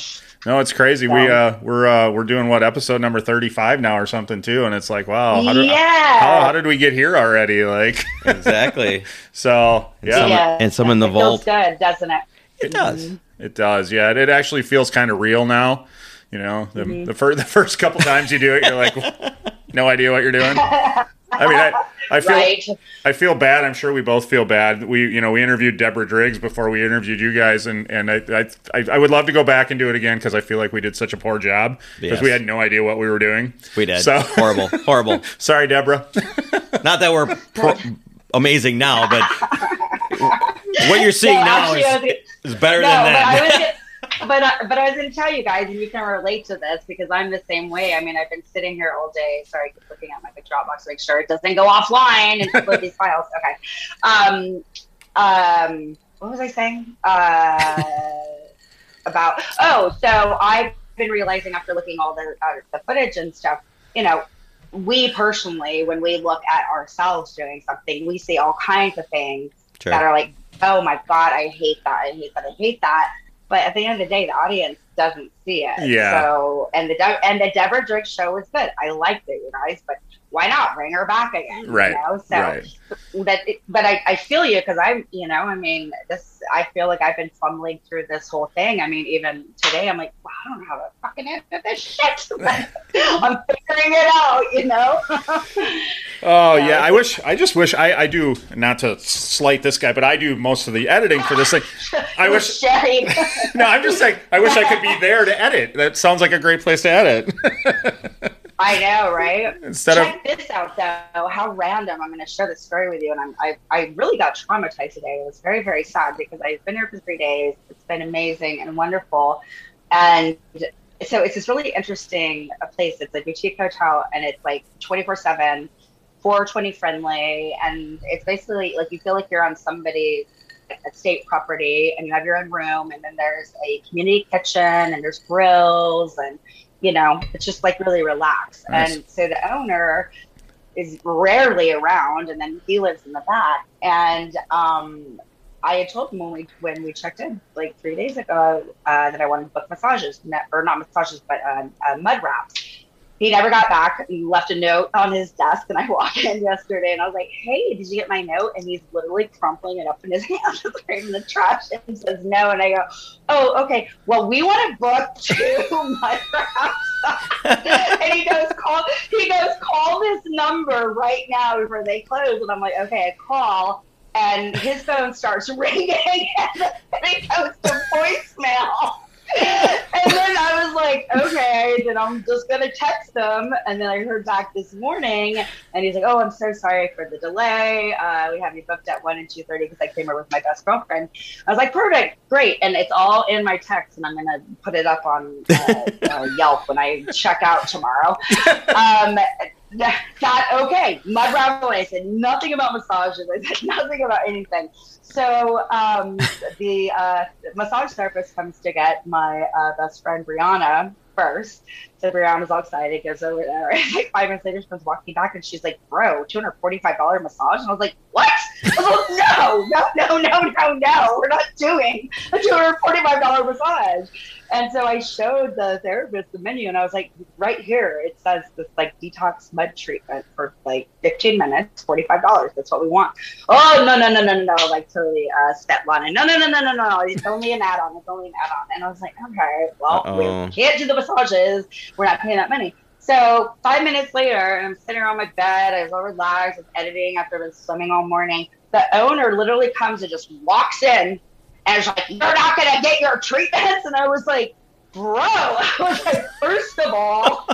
Speaker 2: No, it's crazy. We uh we're uh we're doing what episode number 35 now or something too and it's like, wow, how did
Speaker 4: yeah.
Speaker 2: how, how did we get here already? Like
Speaker 3: exactly.
Speaker 2: so, yeah.
Speaker 3: some-
Speaker 4: yeah.
Speaker 3: and some in the
Speaker 4: it feels
Speaker 3: vault.
Speaker 4: good, doesn't it?
Speaker 3: It does.
Speaker 2: It does. Yeah, it, it actually feels kind of real now. You know, the
Speaker 4: Mm-hmm.
Speaker 2: the, fir- the first couple times you do it, you're like no idea what you're doing. I mean, I, I feel
Speaker 4: Right.
Speaker 2: I feel bad. I'm sure we both feel bad. We, you know, we interviewed Deborah Driggs before we interviewed you guys, and and I I, I- I would love to go back and do it again because I feel like we did such a poor job because
Speaker 3: Yes.
Speaker 2: we had no idea what we were doing.
Speaker 3: We did.
Speaker 2: So
Speaker 3: horrible, horrible.
Speaker 2: sorry, Deborah.
Speaker 3: Not that we're pro- amazing now, but what you're seeing
Speaker 4: No,
Speaker 3: now
Speaker 4: actually, I was
Speaker 3: is, is better
Speaker 4: No,
Speaker 3: than
Speaker 4: but I
Speaker 3: that.
Speaker 4: But I, but I was going to tell you guys, and you can relate to this because I'm the same way. I mean, I've been sitting here all day. Sorry, I keep looking at my big Dropbox to make sure it doesn't go offline and upload these files. Okay. Um, um, what was I saying? Uh, about oh, so I've been realizing after looking all the uh, the footage and stuff, you know, we personally, when we look at ourselves doing something, we see all kinds of things
Speaker 3: Sure.
Speaker 4: that are like, oh my god, I hate that, I hate that, I hate that. But at the end of the day, the audience doesn't see it.
Speaker 2: Yeah.
Speaker 4: So and the and the Deborah Driggs show was good. I liked it, you guys. But why not bring her back again?
Speaker 2: Right,
Speaker 4: You know? So
Speaker 2: right.
Speaker 4: that, but I, I feel you because I'm, you know, I mean, this. I feel like I've been fumbling through this whole thing. I mean, even today, I'm like, I don't know how to fucking answer this shit. I'm figuring it out, you know.
Speaker 2: Oh
Speaker 4: Yeah.
Speaker 2: I wish. I just wish. I I do not to slight this guy, but I do most of the editing for this thing. I wish. No, I'm just saying. I wish I could be there to edit. That sounds like a great place to edit.
Speaker 4: I know, right?
Speaker 2: Instead
Speaker 4: Check
Speaker 2: of
Speaker 4: this out, though. How random! I'm going to share this story with you, and I'm, I I really got traumatized today. It was very very sad because I've been here for three days. It's been amazing and wonderful, and so it's this really interesting place. It's a boutique hotel, and it's like 24 seven, 420 friendly, and it's basically like you feel like you're on somebody's estate property, and you have your own room, and then there's a community kitchen, and there's grills, and you know, it's just like really relaxed.
Speaker 2: Nice.
Speaker 4: And so the owner is rarely around, and then he lives in the back. And um, I had told him when we when we checked in like three days ago uh, that I wanted to book massages, or not massages, but um, uh, mud wraps. He never got back. He left a note on his desk, and I walked in yesterday, and I was like, "Hey, did you get my note?" And he's literally crumpling it up in his hand, right in the trash, and says no. And I go, "Oh, okay. Well, we want to book two wraps." and he goes, "Call." He goes, "Call this number right now before they close." And I'm like, "Okay." I call, and his phone starts ringing, and he goes to voicemail. And then I was like, okay, then I'm just gonna text him. And then I heard back this morning, and he's like, oh, I'm so sorry for the delay. Uh, we have you booked at one and two thirty because I came here with my best girlfriend. I was like, perfect, great, and it's all in my text, and I'm gonna put it up on uh, uh, Yelp when I check out tomorrow. Um, that okay. Mud rabbit. I said nothing about massages. I said nothing about anything. So um, the uh, massage therapist comes to get my uh, best friend Brianna first. So Brianna's all excited, goes over there. like five minutes later, she comes walking back and she's like, "Bro, two hundred forty-five dollar massage." And I was like, "What?" I was like, "No, no, no, no, no, no. We're not doing a two hundred forty-five dollar massage." And so I showed the therapist the menu, and I was like, right here, it says this like detox mud treatment for like 15 minutes, $45. That's what we want. Oh, no, no, no, no, no, no. Like totally uh, step on it. No, no, no, no, no, no. It's only an add on. It's only an add on. And I was like, okay, well, Uh-oh. we can't do the massages. We're not paying that money. So five minutes later, I'm sitting on my bed. I was all relaxed. I was editing after I've been swimming all morning. The owner literally comes and just walks in and it's like, you're not going to get your treatments. And I was like, bro, I was like, first of all,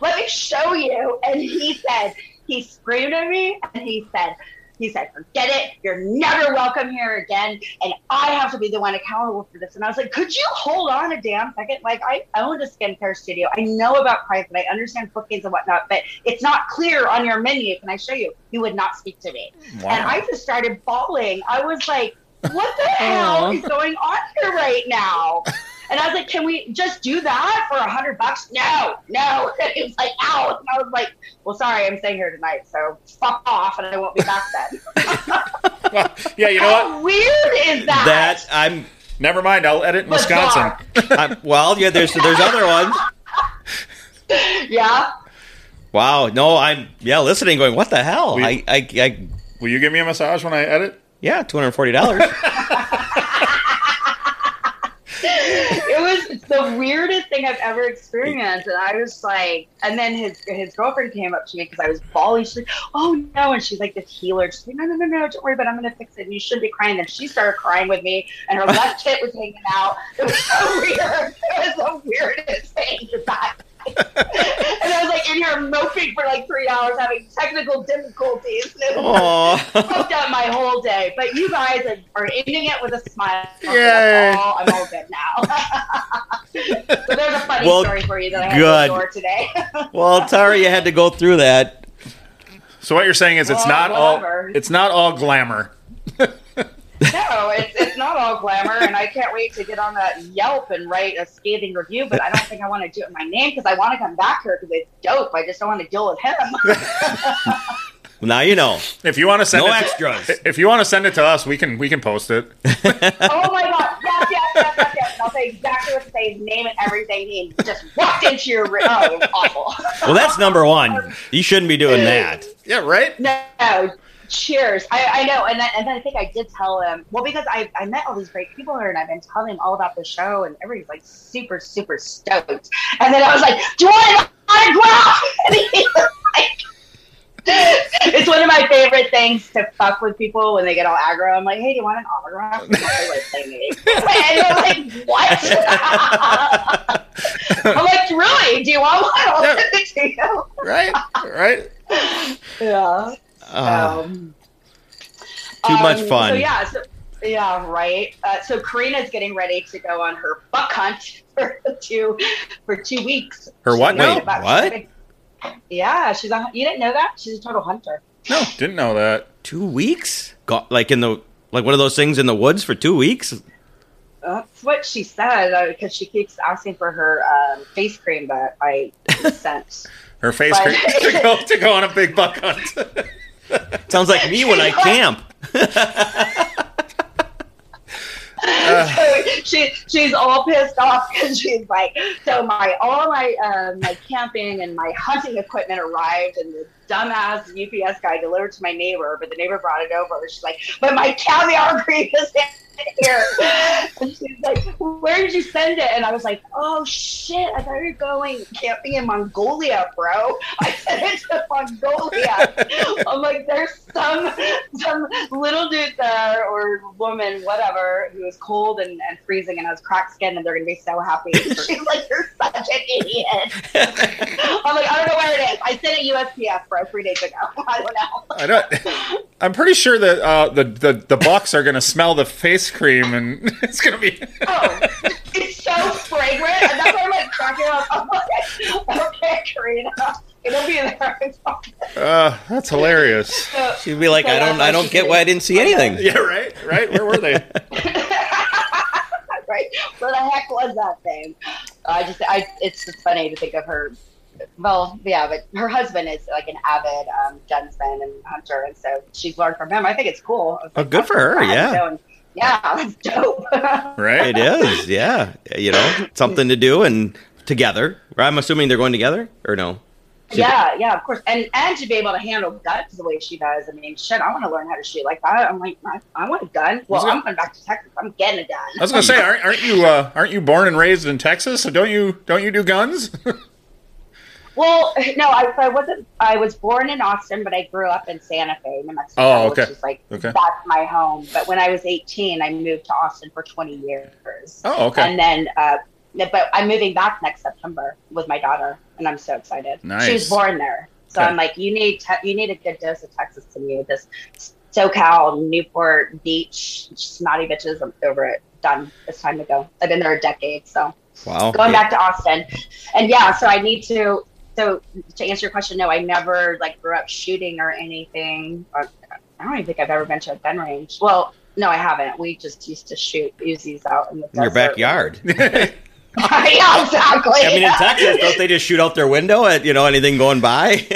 Speaker 4: let me show you. And he said, he screamed at me and he said, he said, forget it. You're never welcome here again. And I have to be the one accountable for this. And I was like, could you hold on a damn second? Like, I own a skincare studio. I know about price and I understand bookings and whatnot, but it's not clear on your menu. Can I show you? You would not speak to me. Wow. And I just started bawling. I was like, what the hell is going on here right now? And I was like, can we just do that for a hundred bucks? No, no. And he was like, ow. And I was like, well, sorry, I'm staying here tonight, so fuck off, and I won't be back then.
Speaker 2: well, yeah, you know
Speaker 4: How
Speaker 2: what?
Speaker 4: Weird is that?
Speaker 3: That I'm.
Speaker 2: Never mind. I'll edit in Wisconsin.
Speaker 3: Uh, well, yeah. There's there's other ones.
Speaker 4: Yeah.
Speaker 3: Wow. No, I'm yeah listening, going, what the hell? I, I, I.
Speaker 2: Will you give me a massage when I edit?
Speaker 3: Yeah, two hundred forty dollars.
Speaker 4: it was the weirdest thing I've ever experienced, and I was like, and then his his girlfriend came up to me because I was bawling. She's like, "Oh no!" And she's like this healer. She's like, "No, no, no, no, don't worry, but I'm gonna fix it. And you shouldn't be crying." And she started crying with me, and her left tit was hanging out. It was so weird. It was the weirdest thing to that and I was like in here moping for like three hours, having technical difficulties. And it fucked up my whole day. But you guys are, ending it with a smile. Yeah, all, I'm all good now. so there's a funny well, story for you that I had good. to share today.
Speaker 3: well, Tara, you had to go through that.
Speaker 2: So what you're saying is it's well, not whatever. all it's not all glamour
Speaker 4: no, it's, it's not all glamour, and I can't wait to get on that Yelp and write a scathing review. But I don't think I want to do it in my name because I want to come back here because it's dope. I just don't want to deal with him.
Speaker 3: well, now you know.
Speaker 2: If you want to send
Speaker 3: no
Speaker 2: it
Speaker 3: extras,
Speaker 2: to, if you want to send it to us, we can we can post it.
Speaker 4: oh my god! Yes, yes, yes, yes, yes. I'll say exactly what to say, his name and everything. He just walked into your room. Oh, it awful.
Speaker 3: well, that's number one. You shouldn't be doing that.
Speaker 2: Yeah, right.
Speaker 4: No, Cheers. I, I know. And then, and then I think I did tell him, well, because I, I met all these great people here and I've been telling him all about the show and everybody's like super, super stoked. And then I was like, do you want an autograph? And he was like, it's one of my favorite things to fuck with people when they get all aggro. I'm like, hey, do you want an autograph? And they like me. And they're like, what? I'm like, really? Do you want one? I'll send it to you.
Speaker 2: Right, right.
Speaker 4: Yeah. Uh, um,
Speaker 3: too um, much fun.
Speaker 4: So yeah, so, yeah, right. Uh, so Karina's getting ready to go on her buck hunt for two for two weeks.
Speaker 3: Her what? Wait, what?
Speaker 4: Yeah, she's a. You didn't know that? She's a total hunter.
Speaker 2: No, didn't know that.
Speaker 3: Two weeks? Got like in the like one of those things in the woods for two weeks?
Speaker 4: That's what she said because uh, she keeps asking for her um, face cream that I sent.
Speaker 2: her face but, cream to go to go on a big buck hunt.
Speaker 3: Sounds like me when I camp.
Speaker 4: so she she's all pissed off because she's like, so my all my uh, my camping and my hunting equipment arrived, and the dumbass UPS guy delivered to my neighbor, but the neighbor brought it over. She's like, but my caviar cream is here. And she's like, where did you send it? And I was like, oh shit, I thought you were going camping in Mongolia, bro. I sent it to Mongolia. I'm like, there's some some little little dude there or woman, whatever, who is cold and, and freezing and has cracked skin, and they're gonna be so happy. She's like, "You're such an idiot." I'm like, I don't know where it is. I sent it USPS, bro, three days ago. I don't know.
Speaker 2: I don't. I'm pretty sure that uh, the, the the Bucks are gonna smell the face cream, and it's gonna be.
Speaker 4: Oh, it's so fragrant, and that's why I'm like cracking up. I'm like, okay, Karina, it'll be there.
Speaker 2: Uh, that's hilarious.
Speaker 4: So-
Speaker 3: She'd be like,
Speaker 4: so
Speaker 3: I don't, I don't get why I didn't see anything.
Speaker 2: Yeah, right, right. Where were they?
Speaker 4: right? Where the heck was that thing? I just, I, it's just funny to think of her. Well, yeah, but her husband is like an avid um, gunsman and hunter, and so she's learned from him. I think it's cool. I
Speaker 3: Oh,
Speaker 4: like,
Speaker 3: good for her,
Speaker 4: rad.
Speaker 3: yeah.
Speaker 4: So, and- yeah, that's dope.
Speaker 2: Right.
Speaker 3: It is, yeah. You know, something to do and together. I'm assuming they're going together or no?
Speaker 4: yeah, yeah, of course, and and to be able to handle guns the way she does. I mean, shit, I want to learn how to shoot like that. I'm like, I, I want a gun. Well, I'm going back to Texas. I'm getting a gun.
Speaker 2: I was gonna say, aren't, aren't you uh, aren't you born and raised in Texas? So don't you don't you do guns?
Speaker 4: Well, no, I, I wasn't. I was born in Austin, but I grew up in Santa Fe, New Mexico,
Speaker 2: Oh, okay.
Speaker 4: which is like
Speaker 2: Okay.
Speaker 4: that's my home. But when I was 18, I moved to Austin for 20 years.
Speaker 2: oh, okay.
Speaker 4: And then, uh, but I'm moving back next September with my daughter, and I'm so excited.
Speaker 2: Nice.
Speaker 4: She was born there, so
Speaker 2: Okay.
Speaker 4: I'm like, you need te- you need a good dose of Texas to me. This SoCal, Newport Beach, snotty bitches. I'm over it. Done. It's time to go. I've been there a decade, so
Speaker 3: Wow.
Speaker 4: going back to Austin. And yeah, so I need to. So to answer your question, no, I never like grew up shooting or anything. Or, I don't even think I've ever been to a gun range. Well, no, I haven't. We just used to shoot Uzis out in the
Speaker 3: In your backyard.
Speaker 4: yeah, exactly.
Speaker 3: I mean, in Texas, don't they just shoot out their window at you know anything going by?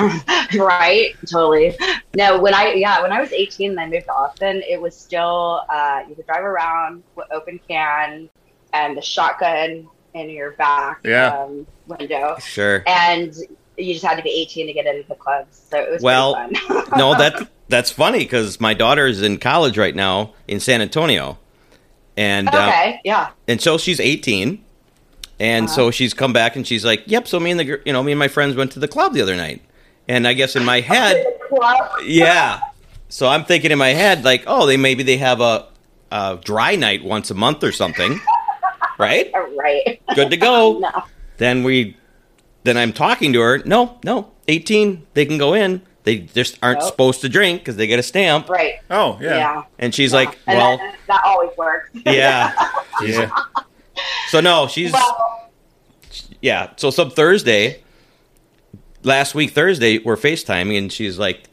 Speaker 4: right? Totally. No, when I yeah, when I was 18 and I moved to Austin, it was still uh, you could drive around with open can and the shotgun in your back
Speaker 2: Yeah.
Speaker 4: um, window.
Speaker 3: sure.
Speaker 4: and you just had to be 18 to get into the clubs. So it was
Speaker 3: Well,
Speaker 4: fun.
Speaker 3: no, that that's funny because my daughter is in college right now in San Antonio, and uh,
Speaker 4: okay, yeah.
Speaker 3: and so she's 18 and so she's come back and she's like yep so me and the you know me and my friends went to the club the other night and i guess in my head yeah so i'm thinking in my head like oh they maybe they have a, a dry night once a month or something right
Speaker 4: Right.
Speaker 3: good to go
Speaker 4: No.
Speaker 3: Then we then i'm talking to her no no 18 they can go in they just aren't
Speaker 4: Nope.
Speaker 3: supposed to drink because they get a stamp
Speaker 4: Right.
Speaker 2: oh,
Speaker 4: Yeah.
Speaker 2: yeah.
Speaker 3: and she's
Speaker 4: Yeah.
Speaker 3: like
Speaker 4: And
Speaker 3: well
Speaker 4: that, that always works.
Speaker 3: yeah
Speaker 2: Yeah.
Speaker 3: so no she's
Speaker 4: well,
Speaker 3: yeah. So some Thursday, last week Thursday, we're FaceTiming, and she's like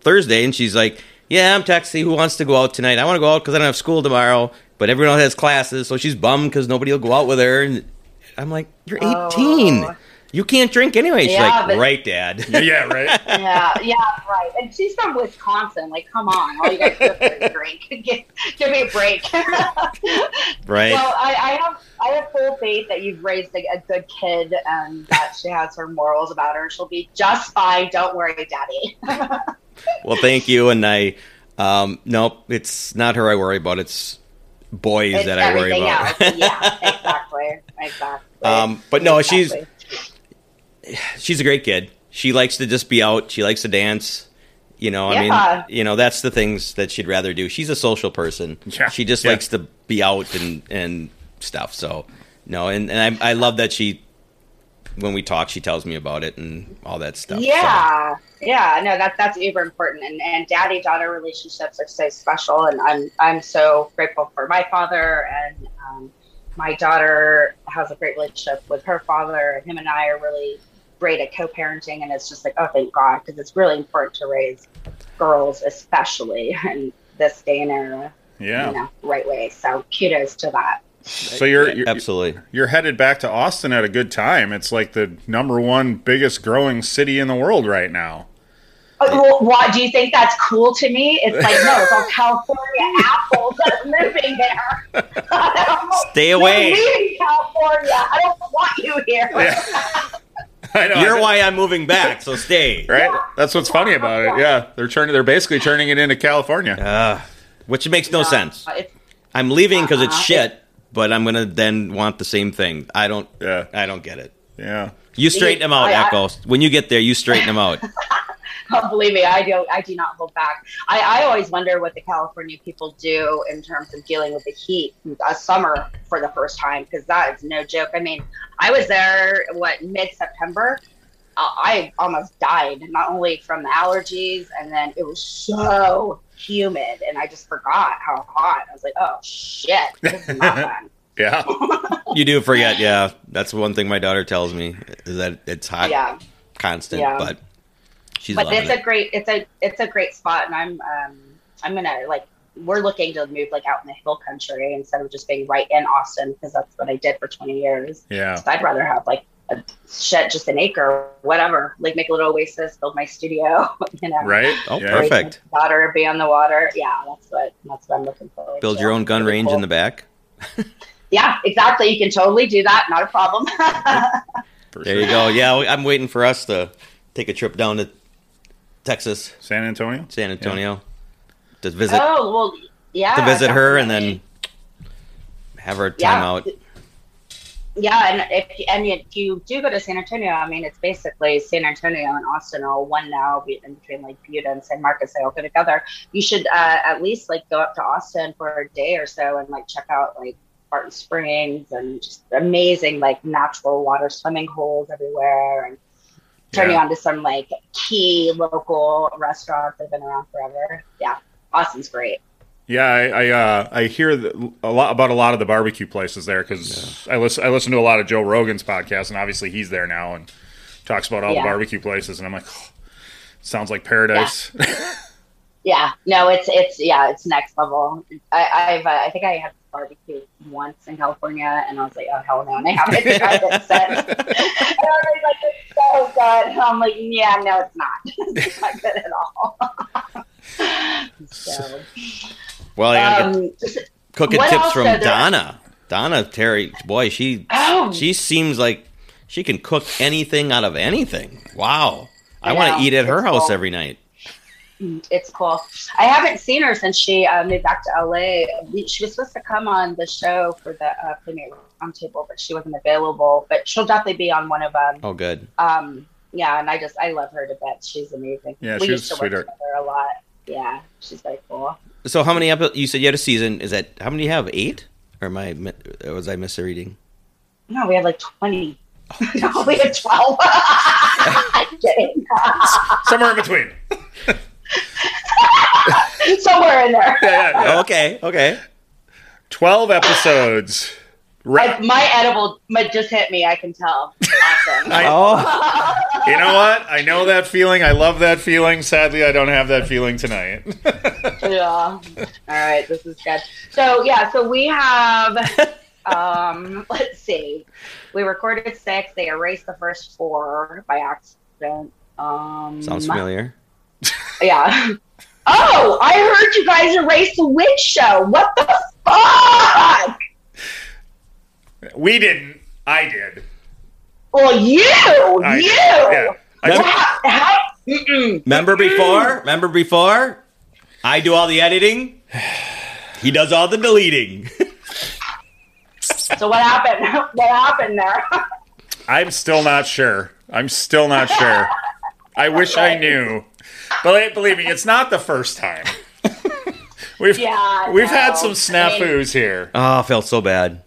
Speaker 3: Thursday, and she's like, "Yeah, I'm texting. Who wants to go out tonight? I want to go out because I don't have school tomorrow, but everyone else has classes, so she's bummed because nobody will go out with her." And I'm like, "You're 18.
Speaker 4: Oh.
Speaker 3: You can't drink anyway." She's
Speaker 4: Yeah,
Speaker 3: like,
Speaker 4: but-
Speaker 3: "Right, Dad."
Speaker 2: yeah, right.
Speaker 4: yeah, yeah, right. And she's from Wisconsin. Like, come on, all you guys do is drink. give, give me a break.
Speaker 3: right.
Speaker 4: Well, I, I have I have full faith that you've raised a, a good kid and that she has her morals about her. And she'll be just fine. Don't worry, Daddy.
Speaker 3: well, thank you. And I, um, nope, it's not her I worry about. It's boys
Speaker 4: It's
Speaker 3: that I worry about.
Speaker 4: else. yeah, exactly, exactly.
Speaker 3: Um, but no, she's-
Speaker 4: Exactly.
Speaker 3: she's a great kid. She likes to just be out. She likes to dance. You know, I mean, you know, that's the things that she'd rather do. She's a social person.
Speaker 2: Yeah.
Speaker 3: She just
Speaker 2: Yeah.
Speaker 3: likes to be out and and stuff. So, no, and and I I love that she when we talk, she tells me about it and all that stuff. So,
Speaker 4: Yeah, yeah, no, that's that's uber important, and and daddy daughter relationships are so special, and I'm I'm so grateful for my father, and um, my daughter has a great relationship with her father, and him and I are really great at co-parenting, and it's just like oh thank God, because it's really important to raise girls, especially in this day and era,
Speaker 2: Yeah.
Speaker 4: you know, right way. So kudos to that.
Speaker 2: So you're, you're
Speaker 3: absolutely.
Speaker 2: you're headed back to Austin at a good time. It's like the number one biggest growing city in the world right now.
Speaker 4: Oh, Well, what do you think that's cool to me? It's like no, it's all California apples that are moving there.
Speaker 3: Stay away.
Speaker 4: leaving California. I don't want you here.
Speaker 2: I know.
Speaker 3: You're
Speaker 2: I-
Speaker 3: why I'm moving back, so stay.
Speaker 2: right? That's what's funny about it. Yeah, they're turning. They're basically turning it into California.
Speaker 3: Uh, which makes no sense. I'm leaving because it's
Speaker 4: Uh-uh.
Speaker 3: shit, but I'm gonna then want the same thing. I don't.
Speaker 2: Yeah.
Speaker 3: I don't get it.
Speaker 2: Yeah.
Speaker 3: You straighten them out,
Speaker 4: I- I-
Speaker 3: Echo. When you get there, you straighten them out.
Speaker 4: believe me, I do. I do not hold back. I, I always wonder what the California people do in terms of dealing with the heat, a summer for the first time, because that is no joke. I mean, I was there what mid September. Uh, I almost died, not only from the allergies, and then it was so humid, and I just forgot how hot. I was like, oh shit, this is not fun.
Speaker 2: Yeah.
Speaker 3: You do forget, yeah. That's one thing my daughter tells me is that it's hot,
Speaker 4: Yeah.
Speaker 3: constant,
Speaker 4: Yeah.
Speaker 3: but she's
Speaker 4: but it's
Speaker 3: it.
Speaker 4: a great it's a it's a great spot and i'm um i'm gonna like we're looking to move like out in the hill country instead of just being right in austin because that's what i did for 20 years
Speaker 2: Yeah.
Speaker 4: so i'd rather have like a shit just an acre whatever like make a little oasis build my studio you know
Speaker 2: Right?
Speaker 3: Oh,
Speaker 2: yeah.
Speaker 3: perfect.
Speaker 4: raise my daughter be on the water yeah that's what that's what i'm looking for
Speaker 3: Build your own gun range in the back.
Speaker 4: yeah exactly you can totally do that not a problem
Speaker 3: There you go. Yeah, I'm waiting for us to take a trip down to Texas,
Speaker 2: San Antonio?
Speaker 3: San Antonio, to visit
Speaker 4: oh well yeah
Speaker 3: to visit her, and then have her time
Speaker 4: Yeah.
Speaker 3: out.
Speaker 4: Yeah, and if and if you do go to San Antonio, I mean, it's basically San Antonio and Austin all one now, in between like Buda and San Marcos. They all go together. You should uh, at least like go up to Austin for a day or so and like check out like Barton Springs and just amazing like natural water swimming holes everywhere and turn you on to some like key local restaurants that have been around forever. Yeah, Austin's great.
Speaker 2: Yeah, I I, uh, I hear a lot about a lot of the barbecue places there because I listen I listen to a lot of Joe Rogan's podcast and obviously he's there now and talks about all
Speaker 4: Yeah.
Speaker 2: the barbecue places and I'm like, oh, sounds like paradise.
Speaker 4: Yeah, no, it's it's yeah, it's next level. I, I've uh, I think I had barbecue once in California, and I was like, oh hell no, and I haven't tried it since. and everybody's like, it's so good. And I'm like, yeah, no, it's not. it's not good at all. so,
Speaker 3: Well, I
Speaker 4: um,
Speaker 3: cooking tips from? Donna. Donna Terry, boy, she
Speaker 4: oh,
Speaker 3: she seems like she can cook anything out of anything. Wow, I,
Speaker 4: I
Speaker 3: want to eat at her house
Speaker 4: cool.
Speaker 3: every night.
Speaker 4: It's cool. I haven't seen her since she uh, moved back to LA. She was supposed to come on the show for the uh, Playmate Roundtable, but she wasn't available. But she'll definitely be on one of them.
Speaker 3: Oh, good.
Speaker 4: Um, yeah, and I just I love her to bits. She's amazing.
Speaker 2: Yeah,
Speaker 4: we
Speaker 2: she was
Speaker 4: used to
Speaker 2: a sweetheart.
Speaker 4: work together a lot. Yeah, she's very cool.
Speaker 3: So, how many episodes? You said you had a season. Is that how many you have? Eight? Or am I or was I misreading?
Speaker 4: No, we had like twenty. no, we had twelve. I'm kidding.
Speaker 2: Somewhere in between.
Speaker 4: Somewhere in there.
Speaker 2: Yeah, yeah, yeah.
Speaker 3: Okay, okay.
Speaker 2: Twelve episodes.
Speaker 4: I,
Speaker 2: Right.
Speaker 4: my edible might just hit me. I can tell. Awesome.
Speaker 2: I-
Speaker 3: Oh,
Speaker 2: You know what? I know that feeling. I love that feeling. Sadly, I don't have that feeling tonight.
Speaker 4: yeah. All right, this is good. So yeah, so we have um let's see. We recorded six, they erased the first four by accident. Um
Speaker 3: sounds familiar.
Speaker 4: Yeah. Oh, I heard you guys erased the witch show. What the fuck?
Speaker 2: we didn't. I did.
Speaker 4: Well, you,
Speaker 2: I
Speaker 4: you.
Speaker 2: Yeah. I
Speaker 3: Remember-
Speaker 4: How, how.
Speaker 3: Remember before? Remember before? I do all the editing. He does all the deleting.
Speaker 4: So what happened? What happened there?
Speaker 2: I'm still not sure. I'm still not sure. I wish I knew. But believe me, it's not the first time. We've
Speaker 4: Yeah,
Speaker 2: we've had some snafus here.
Speaker 3: Oh, I felt so bad.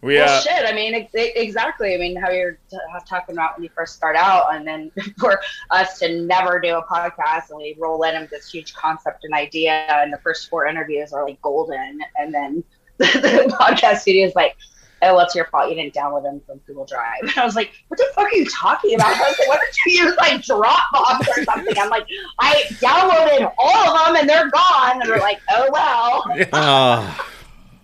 Speaker 2: We
Speaker 4: well,
Speaker 2: uh,
Speaker 4: shit. I mean, ex- exactly. I mean, how you're t- talking about when you first start out, and then for us to never do a podcast, and we roll in with this huge concept and idea, and the first four interviews are like golden, and then the, the podcast studio is like, "Oh, what's your fault? You didn't download them from Google Drive." And I was like, "What the fuck are you talking about?" I was like, "What did you use, like Dropbox or something?" I'm like, "I downloaded all of them, and they're gone." And they're like, "Oh well."
Speaker 3: Oh,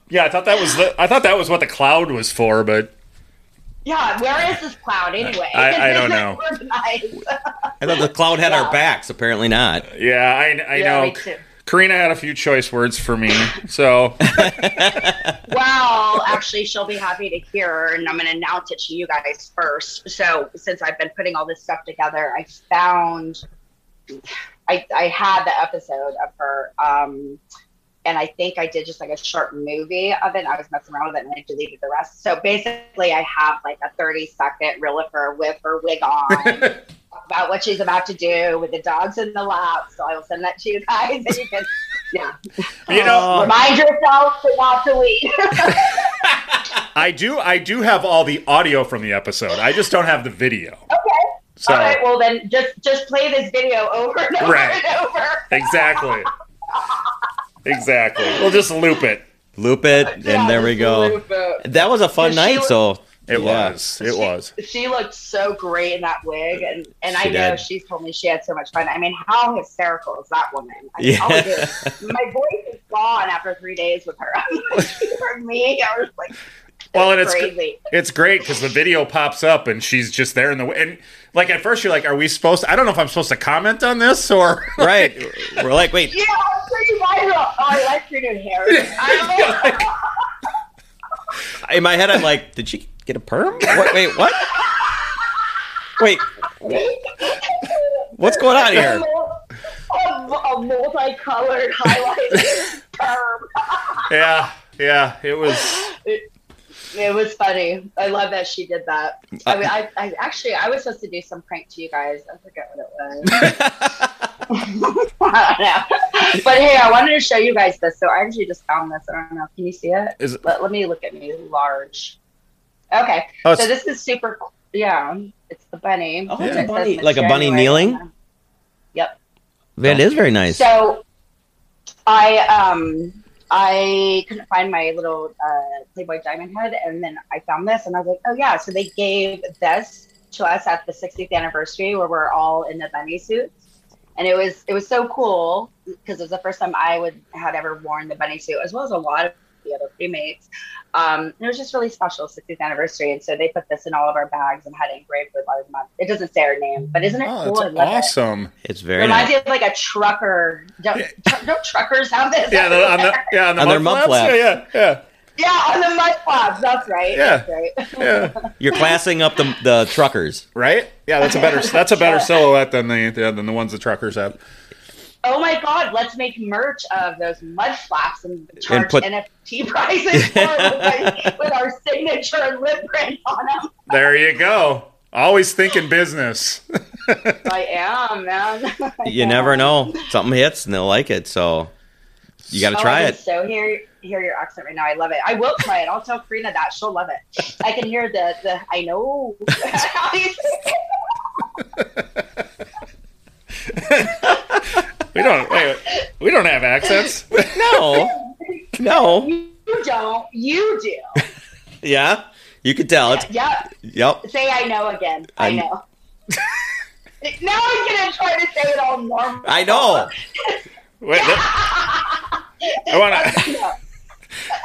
Speaker 2: yeah, I thought that was the, I thought that was what the cloud was for, but
Speaker 4: Yeah, where is this cloud anyway?
Speaker 2: I- I don't know.
Speaker 3: I thought the cloud had
Speaker 4: Yeah.
Speaker 3: our backs. Apparently not.
Speaker 2: yeah, I I
Speaker 4: Yeah,
Speaker 2: know. Karina had a few choice words for me, so
Speaker 4: Well, actually, she'll be happy to hear, and I'm going to announce it to you guys first. So, since I've been putting all this stuff together, I found I I had the episode of her, um, and I think I did just like a short movie of it. And I was messing around with it and I deleted the rest. So basically, I have like a 30 second reel of her with her wig on about what she's about to do with the dogs in the lap. So I will send that to you guys and you can, yeah.
Speaker 2: You know, uh,
Speaker 4: Remind yourself to not delete.
Speaker 2: I do. I do have all the audio from the episode. I just don't have the video.
Speaker 4: okay.
Speaker 2: So
Speaker 4: All right. Well, then just just play this video over and over
Speaker 2: Right.
Speaker 4: and over.
Speaker 2: exactly, exactly. We'll just loop it.
Speaker 3: Loop it, and there we go. That was a fun night.
Speaker 4: was-
Speaker 3: So
Speaker 2: It
Speaker 3: yeah.
Speaker 2: was. It
Speaker 4: She-
Speaker 2: was.
Speaker 4: She looked so great in that wig, and and
Speaker 3: She
Speaker 4: I know
Speaker 3: did.
Speaker 4: she's told me she had so much fun. I mean, how hysterical is that woman? I mean,
Speaker 3: Yeah.
Speaker 4: my voice is gone after three days with her. For me, I was like,
Speaker 2: Well, and it's
Speaker 4: crazy.
Speaker 2: it's great because the video pops up and she's just there in the and like at first you're like, are we supposed? To, I don't know if I'm supposed to comment on this or
Speaker 3: right, we're like, wait,
Speaker 4: Yeah, I'm sure you guys are. Oh, I like your new hair. I
Speaker 3: in my head, I'm like, did she get a perm? What, wait, what? Wait, what's going on here?
Speaker 4: A, a multicolored highlighter perm.
Speaker 2: yeah, yeah. It was.
Speaker 4: It was funny. I love that she did that. I mean, I, I actually I was supposed to do some prank to you guys. I forget what it was. I don't know. But hey, I wanted to show you guys this. So I actually just found this. I don't know. Can you see it?
Speaker 2: Is it-
Speaker 4: Let, let me look at me large. Okay.
Speaker 2: Oh,
Speaker 4: so this is super. Yeah, it's the bunny.
Speaker 3: Oh,
Speaker 4: It
Speaker 3: it's a bunny. Like a bunny
Speaker 4: January
Speaker 3: kneeling?
Speaker 4: on them. Yep.
Speaker 3: That is very nice.
Speaker 4: So I um I couldn't find my little uh, Playboy Diamond head, and then I found this, and I was like, oh yeah. So they gave this to us at the 60th anniversary, where we're all in the bunny suits, and it was it was so cool because it was the first time I would had ever worn the bunny suit, as well as a lot of the other playmates. Um, it was just really special 60th anniversary, and so they put this in all of our bags and had it engraved with our month. It doesn't say our name, but isn't it
Speaker 2: Oh,
Speaker 4: cool? I
Speaker 2: that's
Speaker 4: it.
Speaker 2: awesome.
Speaker 3: It's very
Speaker 4: Reminds
Speaker 3: nice.
Speaker 4: me of like a trucker. Don't, tr- don't truckers have this?
Speaker 2: Yeah, the, on the yeah on, the
Speaker 3: On their
Speaker 2: mud
Speaker 3: mud
Speaker 2: flaps?
Speaker 3: flaps.
Speaker 2: Yeah, yeah,
Speaker 4: yeah, on the mud flaps. That's right.
Speaker 2: Yeah.
Speaker 4: That's right.
Speaker 2: yeah, yeah.
Speaker 3: You're classing up the the truckers.
Speaker 2: Right? Yeah, that's a better that's a better silhouette than the yeah, than the ones the truckers have.
Speaker 4: Oh my God! Let's make merch of those mud flaps and charge
Speaker 3: put-
Speaker 4: NFT prices for with, with our signature and lip print on them.
Speaker 2: There you go. Always thinking business.
Speaker 4: I am, man. I
Speaker 3: You
Speaker 4: am.
Speaker 3: never know. Something hits and they'll like it. So you got to
Speaker 4: Oh,
Speaker 3: try it.
Speaker 4: So hear hear your accent right now. I love it. I will try it. I'll tell Karina that she'll love it. I can hear the the. I know.
Speaker 2: We don't wait, we don't have accents.
Speaker 3: No, no.
Speaker 4: You don't. You do.
Speaker 3: Yeah, you could tell. It's
Speaker 4: Yep.
Speaker 3: yep.
Speaker 4: Say I know again. I
Speaker 3: I'm-
Speaker 4: know. now I'm gonna try to say it all normal.
Speaker 3: I know.
Speaker 2: Wait, that- I want to.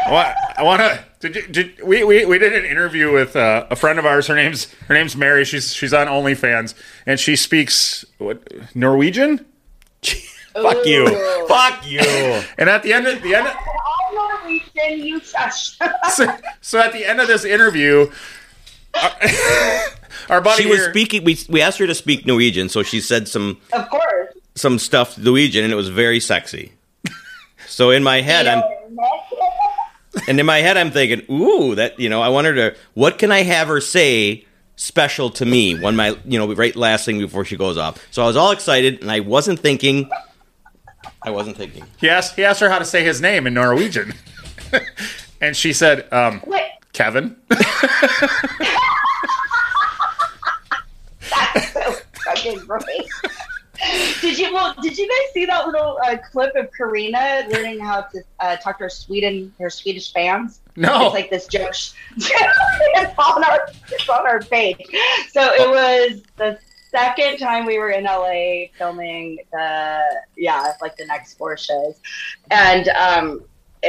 Speaker 2: I want. I want to. Did you, did, we, we we did an interview with uh, a friend of ours. Her name's her name's Mary. She's she's on OnlyFans and she speaks what Norwegian.
Speaker 3: Fuck you. Fuck you.
Speaker 2: And at the end of the end, of,
Speaker 4: All Norwegian, you shush.
Speaker 2: so, so at the end of this interview, our, our buddy
Speaker 3: She was
Speaker 2: here-
Speaker 3: speaking. We we asked her to speak Norwegian, so she said some
Speaker 4: of course.
Speaker 3: some stuff Norwegian, and it was very sexy. So in my head, I'm and in my head, I'm thinking, ooh, that you know, I want her to. What can I have her say special to me when my you know right last thing before she goes off? So I was all excited, and I wasn't thinking. I wasn't thinking.
Speaker 2: He asked he asked her how to say his name in Norwegian, and she said, um,
Speaker 4: Wait,
Speaker 2: "Kevin."
Speaker 4: that's so fucking great. Did you well? Did you guys see that little uh, clip of Karina learning how to uh, talk to her Sweden, her Swedish fans?
Speaker 2: No.
Speaker 4: it's like this joke. it's on our it's on our page. So it was the second time we were in LA filming the yeah like the next four shows, and um,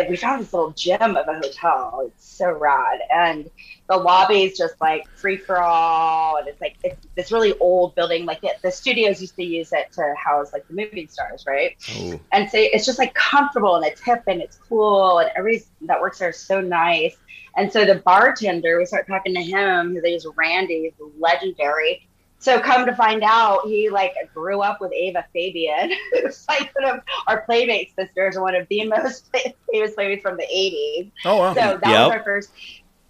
Speaker 4: we found this little gem of a hotel. It's so rad, and the lobby is just like free for all, and it's like it's this really old building. Like the, the studios used to use it to house like the movie stars, right?
Speaker 3: Oh,
Speaker 4: and so it's just like comfortable and it's hip and it's cool and everybody that works there is so nice. And so the bartender, we start talking to him. His name is Randy. He's legendary. So come to find out, he like grew up with Ava Fabian, who's like one of our playmate sisters, one of the most famous playmates from the '80s.
Speaker 2: Oh wow.
Speaker 4: So that
Speaker 3: Yep.
Speaker 4: was our first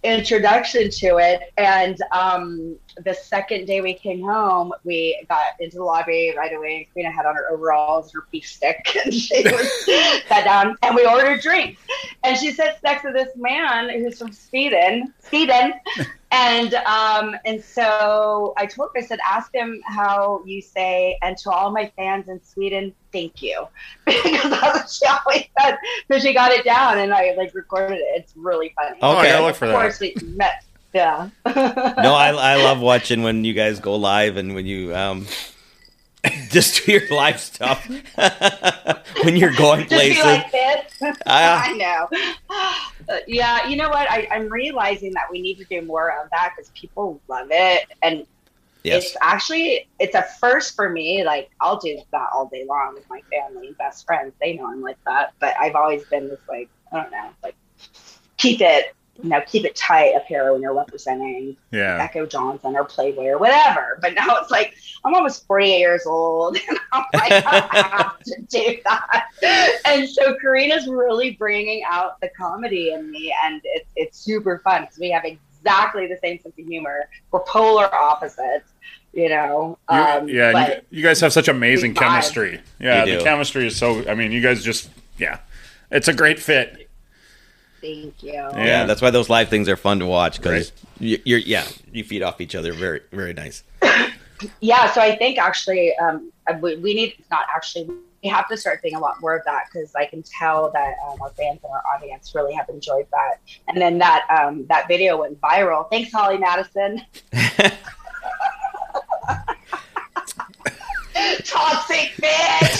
Speaker 4: introduction to it. And um, the second day we came home, we got into the lobby right away. And Karina had on her overalls, her beef stick, and she was sat down and we ordered drinks. And she sits next to this man who's from Sweden, Sweden. And um, and so I told her, I said, ask him how you say, and to all my fans in Sweden, thank you, because that's what she always said. So she got it down, and I like recorded it. It's really funny.
Speaker 2: Oh, I
Speaker 3: Okay.
Speaker 2: gotta look for that.
Speaker 4: Of course, we met. Yeah.
Speaker 3: no, I, I love watching when you guys go live and when you um, just do your live stuff when you're going places.
Speaker 4: like this.
Speaker 3: Ah.
Speaker 4: I know. Uh, yeah, you know what? I, I'm realizing that we need to do more of that because people love it, and
Speaker 3: yes,
Speaker 4: it's actually it's a first for me. Like I'll do that all day long with my family and best friends. They know I'm like that, but I've always been this like I don't know, like keep it, you know, keep it tight up here when you're representing
Speaker 2: Yeah.
Speaker 4: Echo Johnson or Playboy or whatever. But now it's like I'm almost 48 years old, and I'm like I have to do that. And so Karina's really bringing out the comedy in me, and it's it's super fun because we have exactly the same sense of humor. We're polar opposites, you know.
Speaker 2: You-
Speaker 4: Um,
Speaker 2: yeah,
Speaker 4: but
Speaker 2: you, you guys have such amazing chemistry. Yeah, the chemistry is so. I mean, you guys just yeah, it's a great fit.
Speaker 4: Thank you.
Speaker 2: Yeah.
Speaker 3: yeah, that's why those live things are fun to watch because
Speaker 2: Right.
Speaker 3: you're yeah you feed off each other very very nice.
Speaker 4: Yeah, so I think actually um, we, we need not actually we have to start doing a lot more of that because I can tell that um, our fans and our audience really have enjoyed that. And then that um, that video went viral. Thanks, Holly Madison. Toxic bitch.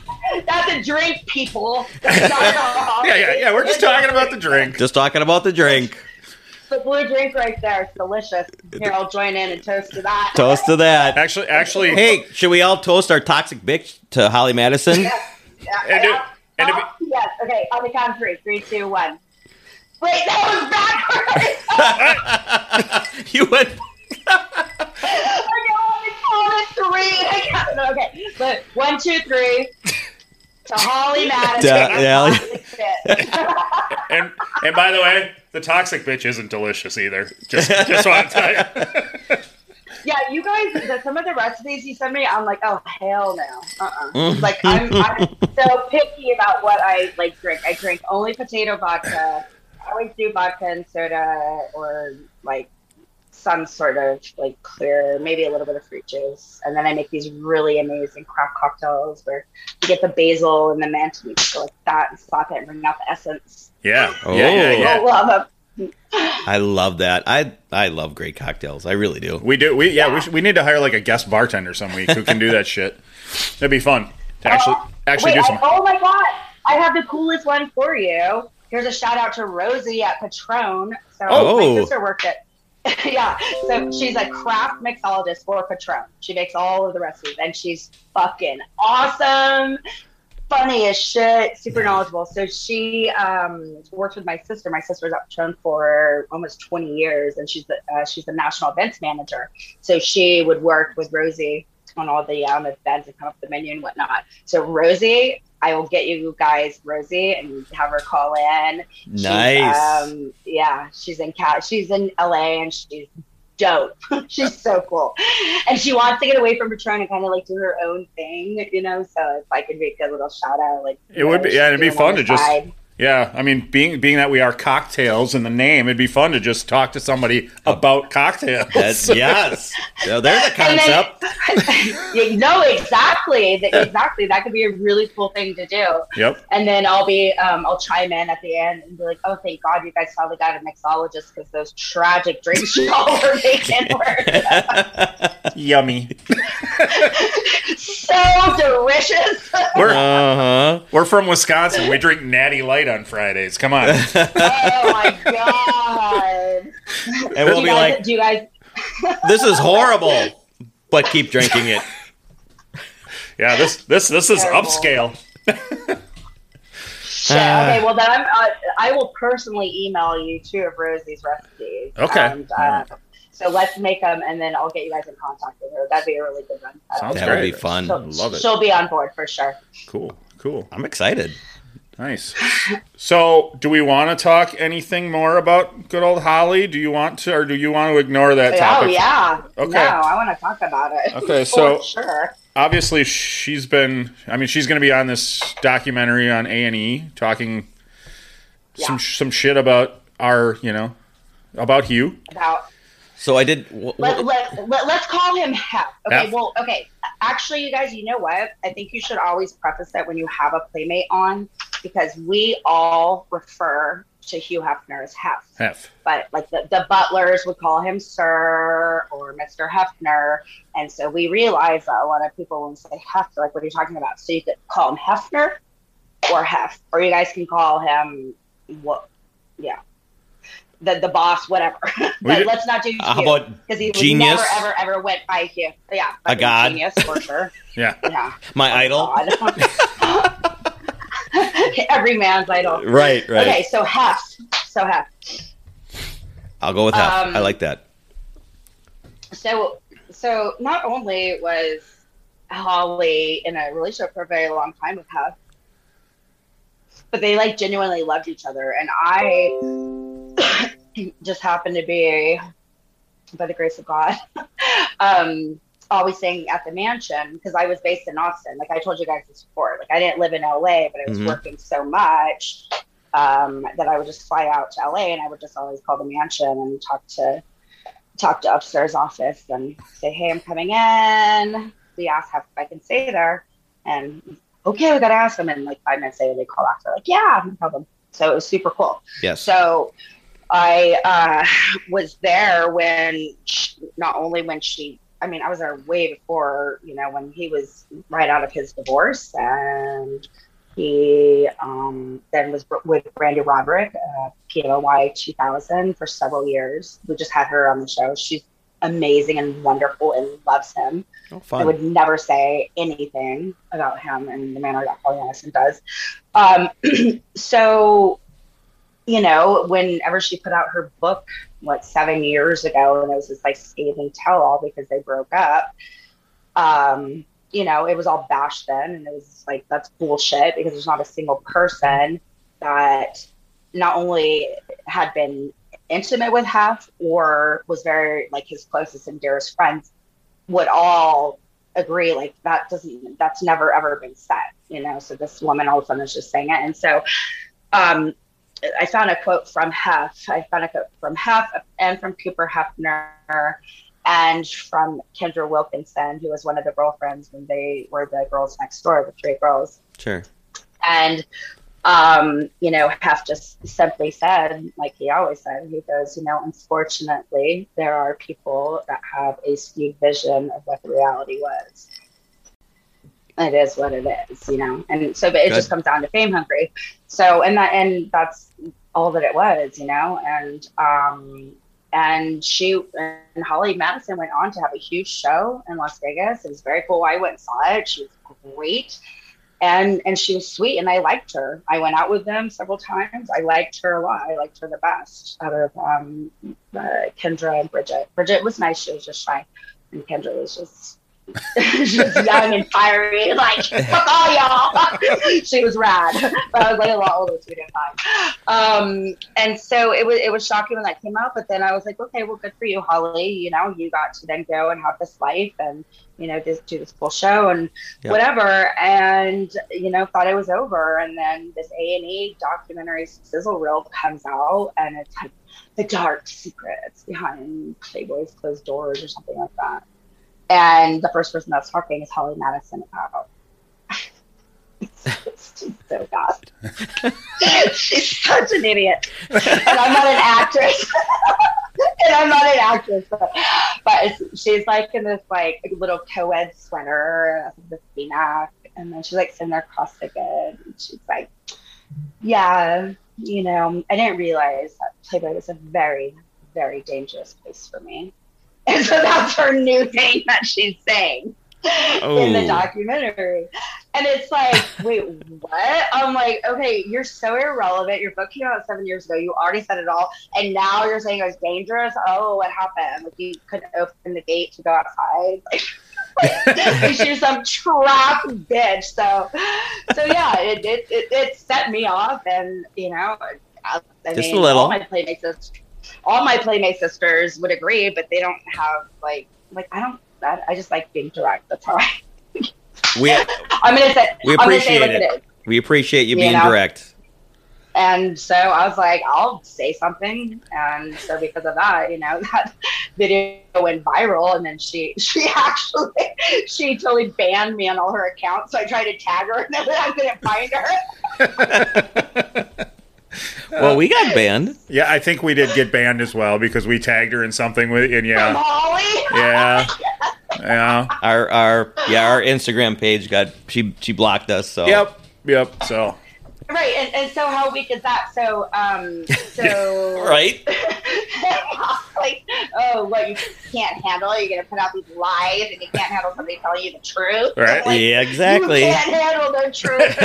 Speaker 4: That's a drink. That's a drink, people. That's not alcohol.
Speaker 2: Yeah, yeah, yeah. We're just talking about the drink.
Speaker 3: Just talking about the drink.
Speaker 4: the blue drink right there. It's delicious. Here, I'll join in and toast to that.
Speaker 3: Toast to that.
Speaker 2: Actually, actually,
Speaker 3: Hey, should we all toast our toxic bitch to Holly Madison?
Speaker 4: Yeah,
Speaker 2: And
Speaker 4: yeah.
Speaker 2: it- and it
Speaker 4: yes. Okay. On the count of three. Three, two, one. Wait, that was backwards.
Speaker 3: you went.
Speaker 4: I can only count it three. I can't- okay, but one, two, three. To Holly Madison.
Speaker 3: Da- yeah.
Speaker 2: And and by the way, the toxic bitch isn't delicious either. Just just want to tell you.
Speaker 4: yeah, you guys. The, some of the recipes you send me, I'm like, oh hell no. Uh-uh. Mm. Like I'm, I'm so picky about what I like drink. I drink only potato vodka. I always do vodka and soda or like some sort of like clear, maybe a little bit of fruit juice. And then I make these really amazing craft cocktails where you get the basil and the mint and you just go like that and slap it and bring out the essence.
Speaker 2: Yeah,
Speaker 3: Oh.
Speaker 2: yeah, yeah, yeah.
Speaker 4: I love them.
Speaker 3: I love that. I I love great cocktails. I really do.
Speaker 2: We do. We yeah. We, should, we need to hire like a guest bartender some week who can do that shit. That'd be fun to actually oh, actually
Speaker 4: Wait,
Speaker 2: do
Speaker 4: I-
Speaker 2: some.
Speaker 4: oh my god, I have the coolest one for you. Here's a shout out to Rosie at Patron. So
Speaker 3: Oh.
Speaker 4: my sister worked at yeah. So she's a craft mixologist for Patron. She makes all of the recipes and she's fucking awesome. Funny as shit, super knowledgeable. So she um, worked with my sister. My sister's at Patron for almost 20 years, and she's the uh, she's the national events manager. So she would work with Rosie on all the um, events and come up with the menu and whatnot. So Rosie, I will get you guys Rosie and have her call in. She's,
Speaker 3: Nice.
Speaker 4: um, yeah, she's in Cal. She's in LA and she's dope. she's so cool, and she wants to get away from Patron and kind of like do her own thing, you know. So if I could make a little shout out, like
Speaker 2: It would be- yeah, it'd be fun to
Speaker 4: the
Speaker 2: just-
Speaker 4: side.
Speaker 2: Yeah, I mean, being being that we are cocktails in the name, it'd be fun to just talk to somebody about cocktails.
Speaker 3: That's, yes. So there's a
Speaker 4: And then-
Speaker 3: concept.
Speaker 4: you know exactly that exactly that could be a really cool thing to do.
Speaker 2: Yep.
Speaker 4: And then I'll be, um, I'll chime in at the end and be like, "Oh, thank God you guys finally got a mixologist because those tragic drinks y'all were making were
Speaker 2: Yummy.
Speaker 4: so delicious."
Speaker 2: We're
Speaker 3: Uh huh.
Speaker 2: we're from Wisconsin. We drink Natty Light on Fridays. Come on.
Speaker 4: oh my God!
Speaker 3: And we'll
Speaker 4: you
Speaker 3: be
Speaker 4: guys,
Speaker 3: like,
Speaker 4: do you guys?
Speaker 3: this is horrible, but keep drinking it.
Speaker 2: Yeah, this this this is
Speaker 4: Terrible.
Speaker 2: upscale.
Speaker 4: Shit. Okay, well then I'm, uh, I will personally email you two of Rosie's recipes.
Speaker 2: Okay.
Speaker 4: And, uh, So let's make them, and then I'll get you guys in contact with her. That'd be a really good one. Uh,
Speaker 2: Sounds
Speaker 3: That
Speaker 2: great.
Speaker 3: would be fun.
Speaker 4: she'll,
Speaker 2: Love it.
Speaker 4: She'll be on board for sure.
Speaker 2: Cool. Cool.
Speaker 3: I'm excited.
Speaker 2: Nice. So, do we want to talk anything more about good old Holly? Do you want to, or do you want to ignore that
Speaker 4: oh,
Speaker 2: topic?
Speaker 4: Oh yeah.
Speaker 2: Okay.
Speaker 4: No, I want to talk about it.
Speaker 2: Okay,
Speaker 4: For
Speaker 2: so-
Speaker 4: sure.
Speaker 2: Obviously, she's been. I mean, she's going to be on this documentary on A and E, talking some
Speaker 4: Yeah.
Speaker 2: some shit about our, you know, about Hugh.
Speaker 4: About
Speaker 3: So I did. wh-
Speaker 4: let,
Speaker 3: wh-
Speaker 4: let, let, let's call him Hef. Okay,
Speaker 2: Hef.
Speaker 4: well, okay. Actually, you guys, you know what? I think you should always preface that when you have a playmate on, because we all refer to Hugh Hefner as Hef.
Speaker 2: Hef.
Speaker 4: But like the, the butlers would call him Sir or Mr. Hefner. And so we realized that a lot of people when say Hef, like, what are you talking about? So you could call him Hefner or Hef, or you guys can call him what? Yeah. The, the boss, whatever. but let's not do
Speaker 3: How
Speaker 4: Hugh
Speaker 3: about
Speaker 4: because he
Speaker 3: genius?
Speaker 4: never ever ever went by Hugh. Yeah,
Speaker 3: A god.
Speaker 4: genius for sure.
Speaker 2: Yeah.
Speaker 4: Yeah,
Speaker 3: my idol?
Speaker 4: Oh, Every man's idol.
Speaker 3: Right, right.
Speaker 4: Okay, so Hef. So Hef.
Speaker 3: I'll go with that.
Speaker 4: Um,
Speaker 3: I like that.
Speaker 4: So so not only was Holly in a relationship for a very long time with Hef, but they like genuinely loved each other, and I just happened to be, by the grace of God, um, always staying at the mansion because I was based in Austin. Like I told you guys this before. Like I didn't live in LA, but I was
Speaker 3: Mhm.
Speaker 4: working so much um, that I would just fly out to LA and I would just always call the mansion and talk to talk to upstairs office and say, "Hey, I'm coming in." We ask if I can stay there, and okay, we gotta ask them. And like five minutes later, they call back. They're like, "Yeah, no problem." So it was super cool.
Speaker 3: Yes.
Speaker 4: So I uh, was there when, she, not only when she, I mean, I was there way before, you know, when he was right out of his divorce, and he um, then was with Brande Roderick, uh, POY 2000 for several years. We just had her on the show. She's amazing and wonderful and loves him.
Speaker 3: oh,
Speaker 4: I would never say anything about him in the manner that Holly Madison does. Um, so, you know, whenever she put out her book, what, seven years ago, and it was this like scathing tell all because they broke up, um, you know, it was all bashed then. And it was like, that's bullshit because there's not a single person that not only had been intimate with Hef or was very like his closest and dearest friends would all agree like that doesn't that's never ever been said you know so this woman all of a sudden is just saying it and so um i found a quote from hef i found a quote from hef and from cooper hefner and from kendra wilkinson who was one of the girlfriends when they were the girls next door the three girls
Speaker 3: Sure.
Speaker 4: and um, you know, Hef just simply said, like he always said, he goes, you know, unfortunately, there are people that have a skewed vision of what the reality was. It is what it is, you know, and so, but it
Speaker 3: Good.
Speaker 4: just comes down to fame hungry. So, and that, and that's all that it was, you know, and um, and she and Holly Madison went on to have a huge show in Las Vegas. It was very cool. I went and saw it. She was great and and she was sweet and I liked her. I went out with them several times. I liked her a lot. I liked her the best out of um, uh, Kendra and Bridget. Bridget was nice. She was just shy, and Kendra was just just young and fiery. Like fuck all y'all. she was rad, but I was like a lot older, so we didn't mind. Um, and so it was it was shocking when that came out. But then I was like, okay, well, good for you, Holly. You know, you got to then go and have this life and you know just do this cool show and
Speaker 3: Yep.
Speaker 4: whatever and you know thought it was over and then this a&e documentary sizzle reel comes out and it's like the dark secrets behind playboy's closed doors or something like that and the first person that's talking is holly madison about she's so bad. She's such an idiot. And i'm not an actress. And I'm not an actress, but, but she's like in this like little co-ed sweater, the V-neck, and then she's like sitting there cross-legged, and she's like, "Yeah, you know, I didn't realize that Playboy was a very, very dangerous place for me." And so that's her new thing that she's saying in the
Speaker 3: Oh.
Speaker 4: documentary. And it's like, wait, what? I'm like, okay, you're so irrelevant. Your book came out seven years ago. You already said it all, and now you're saying it was dangerous. Oh, what happened? Like you couldn't open the gate to go outside. Like, like she's some trap bitch. So, so yeah, it it, it, it set me off, and you know, I, I
Speaker 3: Just a little.
Speaker 4: all my playmate sisters, all my playmate sisters would agree, but they don't have like like I don't. I, I just like being direct. That's how I.
Speaker 3: We
Speaker 4: I'm gonna say.
Speaker 3: We appreciate
Speaker 4: say
Speaker 3: it.
Speaker 4: it
Speaker 3: we appreciate you
Speaker 4: You
Speaker 3: being
Speaker 4: know?
Speaker 3: direct.
Speaker 4: And so I was like, I'll say something. And so because of that, you know, that video went viral. And then she, she actually, she totally banned me on all her accounts. So I tried to tag her and then I couldn't find her.
Speaker 3: Well, we got banned.
Speaker 2: Yeah, I think we did get banned as well because we tagged her in something with, and yeah,
Speaker 4: Holly.
Speaker 2: yeah, yeah.
Speaker 3: Our our yeah our Instagram page got she she blocked us. So
Speaker 2: Yep, yep. So
Speaker 4: Right. And, and so how weak is that? So, um, so.
Speaker 3: right.
Speaker 4: like, oh, what, you can't handle? You're going to put out these lies and you can't handle somebody telling you the truth?
Speaker 2: Right.
Speaker 4: Like,
Speaker 3: Yeah, exactly.
Speaker 4: You can't handle the truth.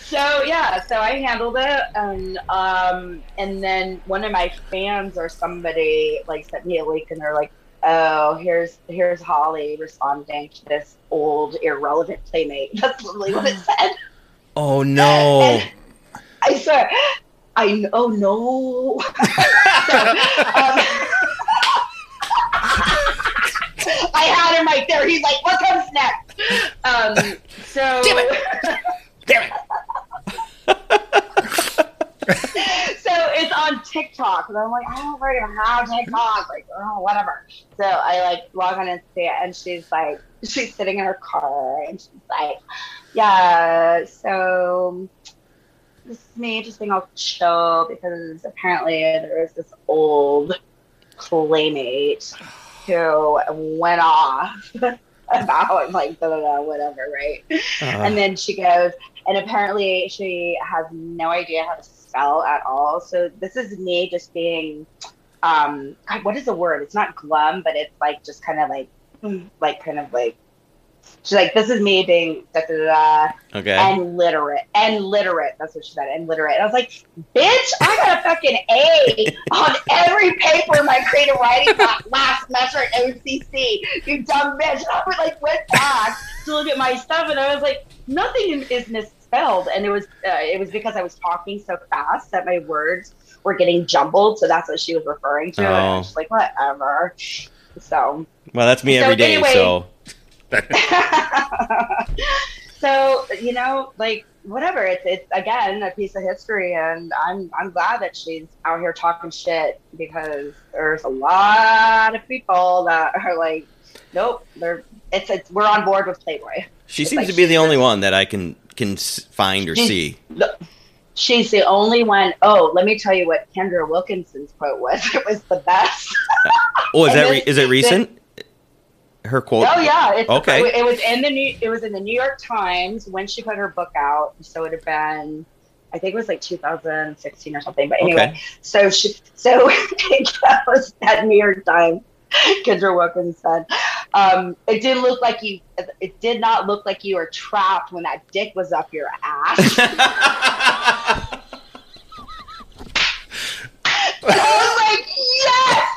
Speaker 4: So yeah, so I handled it, and um, and then one of my fans or somebody like sent me a link, and they're like, "Oh, here's here's Holly responding to this old irrelevant playmate." That's literally what it said.
Speaker 3: Oh no.
Speaker 4: I swear, I oh no. so, um, I had him right there. He's like, "What comes next?" Um, so,
Speaker 3: Damn
Speaker 4: so it's on TikTok, and I'm like, I don't really have TikTok, like, oh, whatever. So I like log on and see it, and she's like, she's sitting in her car, and she's like, yeah, so this is me just being all chill because apparently there was this old playmate who went off about like da da da whatever, right? Uh-huh. and then she goes, and apparently she has no idea how to spell at all. So this is me just being, um, God, what is the word? It's not glum, but it's like just kind of like, like kind of like. She's like, this is me being da da da, da
Speaker 3: Okay.
Speaker 4: and literate and literate. That's what she said, and literate. And I was like, bitch, I got a fucking A on every paper in my creative writing class last semester at OCC. You dumb bitch. And I was like, went back to look at my stuff, and I was like, nothing is misspelled. And it was uh, it was because I was talking so fast that my words were getting jumbled. So that's what she was referring to. And I
Speaker 3: Oh.
Speaker 4: was just like, whatever. So
Speaker 3: well, that's me
Speaker 4: So
Speaker 3: every day.
Speaker 4: anyway-
Speaker 3: So
Speaker 4: so you know, like whatever. It's it's again a piece of history, and I'm I'm glad that she's out here talking shit because there's a lot of people that are like, nope, they're it's it's we're on board with Playboy.
Speaker 3: she
Speaker 4: It's
Speaker 3: seems
Speaker 4: like
Speaker 3: to be the only one that I can can find or see.
Speaker 4: She's the only one oh let me tell you what Kendra Wilkinson's quote was. It was the best.
Speaker 3: Oh, is that re- is it recent? Her quote.
Speaker 4: Oh yeah, it's,
Speaker 3: Okay.
Speaker 4: It, it was in the new. It was in the New York Times when she put her book out. So it would have been, I think it was like 2016 or something. But anyway,
Speaker 3: Okay.
Speaker 4: so she, so it goes at New York Times. Kendra Wilkinson said, um, "It didn't look like you. It did not look like you were trapped when that dick was up your ass." I was like, "Yes,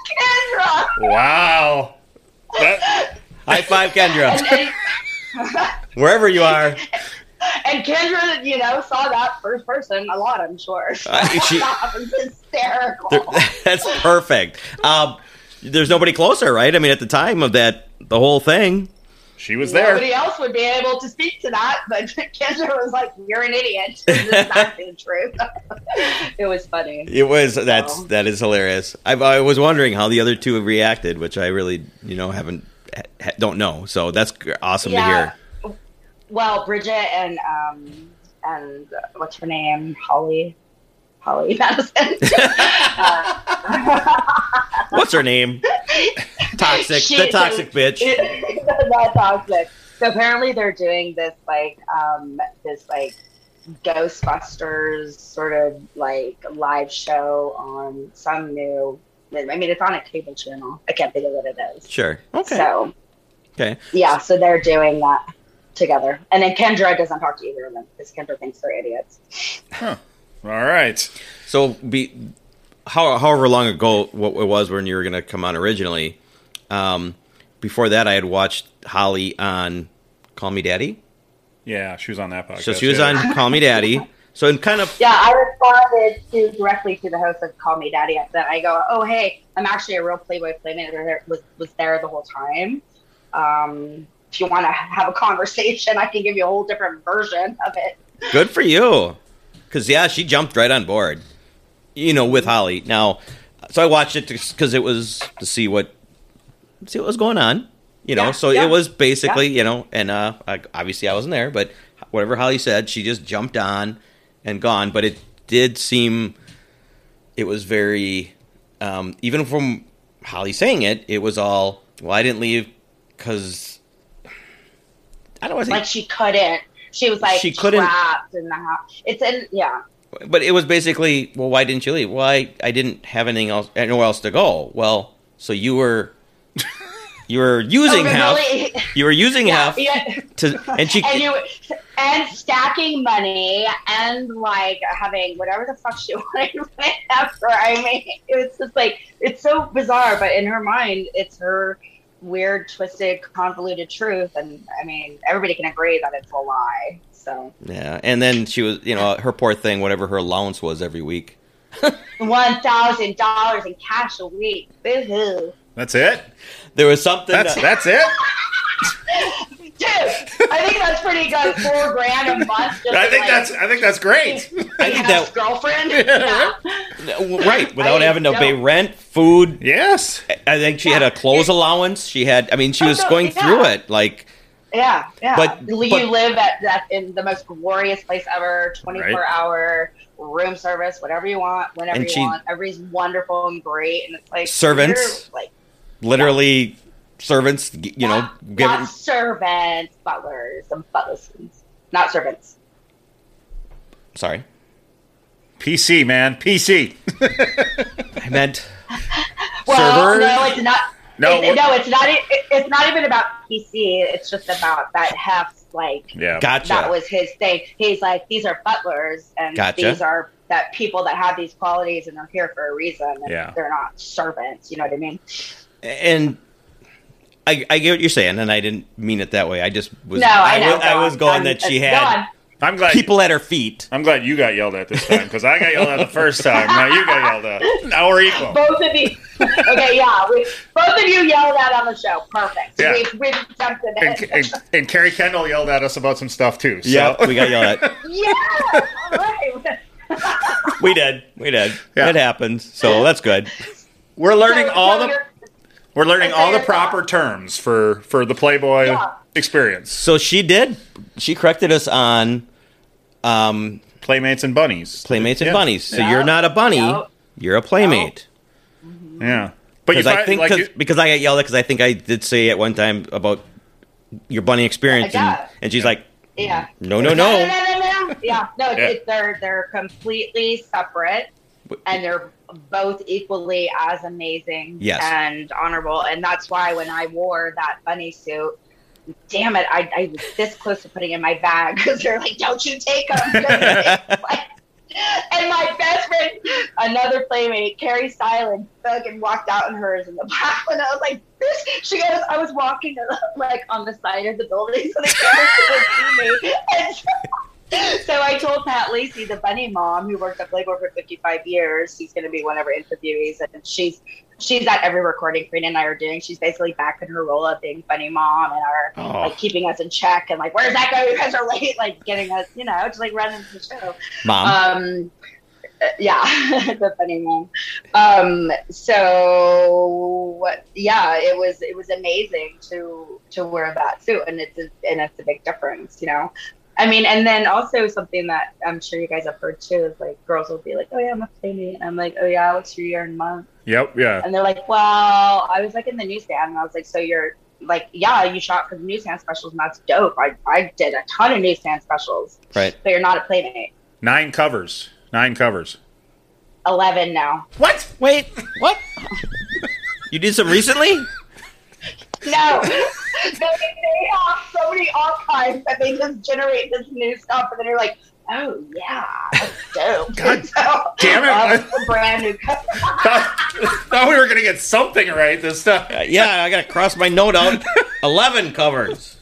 Speaker 4: Kendra."
Speaker 2: wow. That,
Speaker 3: High five, Kendra.
Speaker 4: And,
Speaker 3: Wherever you are.
Speaker 4: And Kendra, you know, saw that first person a lot, I'm sure.
Speaker 3: Uh, she-
Speaker 4: that was hysterical.
Speaker 3: That's perfect. Um, there's nobody closer, right? I mean, at the time of that, the whole thing.
Speaker 2: she was there.
Speaker 4: Nobody else would be able to speak to that, but Kendra was like, "You're an idiot." This is not the truth. it was funny.
Speaker 3: It was that's
Speaker 4: So-
Speaker 3: that is hilarious. I, I was wondering how the other two have reacted, which I really you know haven't ha, don't know. So that's g- awesome to hear.
Speaker 4: Well, Bridget and um and uh, what's her name, Holly, Holly Madison. uh,
Speaker 3: What's her name? Toxic,
Speaker 4: She-
Speaker 3: the toxic bitch.
Speaker 4: not toxic. So apparently they're doing this like um this like Ghostbusters sort of like live show on some new. I mean, it's on a cable channel. I can't think of what it is.
Speaker 3: Sure. Okay.
Speaker 4: So,
Speaker 3: Okay.
Speaker 4: Yeah, so they're doing that together. And then Kendra doesn't talk to either of them because Kendra thinks they're idiots.
Speaker 2: All right.
Speaker 3: So be how, however long ago what it was when you were going to come on originally. Um, before that, I had watched Holly on Call Me Daddy.
Speaker 2: Yeah, she was on that podcast.
Speaker 3: So she was
Speaker 2: yeah.
Speaker 3: on Call Me Daddy. So in kind of
Speaker 4: Yeah, I responded to directly to the host of Call Me Daddy. That I go, oh hey, I'm actually a real Playboy playmate. There was was there the whole time. Um, if you want to have a conversation, I can give you a whole different version of it.
Speaker 3: good for you, because yeah, she jumped right on board. You know, with Holly. Now, so I watched it because it was to see what see what was going on. You know,
Speaker 4: Yeah,
Speaker 3: so
Speaker 4: yeah,
Speaker 3: it was basically you know, and uh, I, obviously I wasn't there, but whatever Holly said, she just jumped on and gone. But it did seem it was very um, even from Holly saying it, it was all well. I didn't leave because I don't want to
Speaker 4: Like she couldn't. She was like
Speaker 3: She couldn't-
Speaker 4: trapped in the house. It's in yeah.
Speaker 3: but it was basically, well, why didn't you leave? Well, I, I didn't have anything else, anywhere else to go. Well, so you were, you were using
Speaker 4: Oh,
Speaker 3: Hef,
Speaker 4: really?
Speaker 3: you were using
Speaker 4: Yeah,
Speaker 3: Hef
Speaker 4: yeah.
Speaker 3: to, and she,
Speaker 4: and you and stacking money and like having whatever the fuck she wanted after. I mean, it was just like it's so bizarre, but in her mind, it's her weird, twisted, convoluted truth, and I mean, everybody can agree that it's a lie. So
Speaker 3: yeah, and then she was, you know, her poor thing, whatever her allowance was every week.
Speaker 4: one thousand dollars in cash a week, boo hoo.
Speaker 2: That's it.
Speaker 3: There was something.
Speaker 2: That's
Speaker 3: that-
Speaker 2: that's it.
Speaker 4: Dude, I think that's pretty good. Four grand a month. Just
Speaker 2: I think
Speaker 4: like,
Speaker 2: that's I think that's great.
Speaker 3: I think that
Speaker 4: girlfriend. Yeah.
Speaker 3: right without
Speaker 4: I
Speaker 3: having to pay rent, food.
Speaker 2: yes.
Speaker 3: I think she had a clothes allowance. She had. I mean, she
Speaker 4: Oh,
Speaker 3: was
Speaker 4: no,
Speaker 3: going
Speaker 4: yeah.
Speaker 3: through it like.
Speaker 4: Yeah, yeah.
Speaker 3: But-
Speaker 4: you
Speaker 3: but-
Speaker 4: live at that in the most glorious place ever, twenty four
Speaker 2: Right.
Speaker 4: hour room service, whatever you want, whenever
Speaker 3: And
Speaker 4: you
Speaker 3: she-
Speaker 4: want. Everything's wonderful and great, and it's like
Speaker 3: Servants.
Speaker 4: like
Speaker 3: literally servants, you know,
Speaker 4: not,
Speaker 3: giving.
Speaker 4: not servants, butlers, and butlers, not servants.
Speaker 3: Sorry,
Speaker 2: PC man, PC.
Speaker 3: I meant
Speaker 4: Well,
Speaker 3: server.
Speaker 4: no, it's not.
Speaker 2: No,
Speaker 4: it's, no, it's not. It, it's not even about PC. It's just about that Hef. like
Speaker 2: Yeah.
Speaker 3: Gotcha.
Speaker 4: that was his thing. He's like, these are butlers, and
Speaker 3: Gotcha.
Speaker 4: these are that people that have these qualities, and they're here for a reason. And
Speaker 2: Yeah.
Speaker 4: they're not servants. You know what I mean?
Speaker 3: and I, I get what you're saying, and I didn't mean it that way. I just was.
Speaker 4: no, I know.
Speaker 3: was, I was
Speaker 4: on.
Speaker 3: going
Speaker 4: Um,
Speaker 3: that she
Speaker 4: uh,
Speaker 3: had
Speaker 4: go on.
Speaker 2: I'm glad
Speaker 3: people at her feet.
Speaker 2: I'm glad you got yelled at this time because I got yelled at the first time. Now you got yelled at. Now we're equal.
Speaker 4: Both of you. okay, yeah. We, both of you yelled at on the show. Perfect.
Speaker 2: Yeah.
Speaker 4: We've, we've attempted
Speaker 2: And,
Speaker 4: it.
Speaker 2: and, and Kerri Kendall yelled at us about some stuff too. So.
Speaker 3: Yeah, we got yelled at.
Speaker 4: yeah. All right.
Speaker 3: We did. We did.
Speaker 2: Yeah.
Speaker 3: It happened. So that's good.
Speaker 2: we're learning
Speaker 4: So-
Speaker 2: all
Speaker 4: so
Speaker 2: the
Speaker 4: you're-
Speaker 2: we're learning all the
Speaker 4: you're-
Speaker 2: proper terms for for the Playboy
Speaker 4: Yeah.
Speaker 2: experience.
Speaker 3: So she did. She corrected us on um,
Speaker 2: Playmates and bunnies.
Speaker 3: playmates and
Speaker 2: Yeah.
Speaker 3: bunnies. So
Speaker 4: Yeah.
Speaker 3: you're not a bunny.
Speaker 4: No.
Speaker 3: You're a playmate.
Speaker 2: Yeah. But you
Speaker 3: Because I think
Speaker 2: like
Speaker 3: cause,
Speaker 2: you-
Speaker 3: because I got yelled at because I think I did say at one time about your bunny experience, and, and she's like,
Speaker 4: Yeah.
Speaker 3: no, no,
Speaker 4: No,
Speaker 3: no.
Speaker 4: no, no, no, no. Yeah, no,
Speaker 2: Yeah.
Speaker 4: It, they're they're completely separate, and they're both equally as amazing
Speaker 3: Yes.
Speaker 4: and honorable. And that's why when I wore that bunny suit, damn it, I, I was this close to putting in my bag because they're like, "Don't you take them." and my best friend, another playmate, Carrie Styling, fucking walked out in hers in the back, and I was like, "This." She goes, "I was walking like on the side of the building, so they cameras could see me." And so, so I told Pat Lacey, the bunny mom, who worked at Playboy for 55 years, she's going to be one of our interviewees, and she's she's at every recording Karina and I are doing. She's basically back in her role of being bunny mom and our
Speaker 3: Oh.
Speaker 4: like keeping us in check and like where's that guy? You guys are late, like getting us, you know, just like running the show.
Speaker 3: Mom.
Speaker 4: Um, uh, yeah, the funny mom. Um, so yeah, it was it was amazing to to wear that suit, and it's a, and it's a big difference, you know. I mean, and then also something that I'm sure you guys have heard too is like girls will be like, "Oh yeah, I'm a playmate," and I'm like, "Oh yeah, what's your year and month?"
Speaker 2: Yep. Yeah.
Speaker 4: And they're like, "Well, I was like in the newsstand," and I was like, "So you're." Like yeah, you shot for the newsstand specials, and that's dope. I, I did a ton of newsstand specials,
Speaker 3: right.
Speaker 4: but you're not a playmate.
Speaker 2: Nine covers. Nine covers.
Speaker 4: Eleven now.
Speaker 2: What?
Speaker 3: Wait, what? you did some recently?
Speaker 4: No, they, they have so many archives that they just generate this new stuff, and then you're like, oh yeah, that's dope.
Speaker 2: God
Speaker 4: so,
Speaker 2: damn it.
Speaker 4: um, it's brand new cover.
Speaker 2: thought, thought we were gonna get something right this time.
Speaker 3: Uh, yeah, I gotta cross my note out. Eleven covers.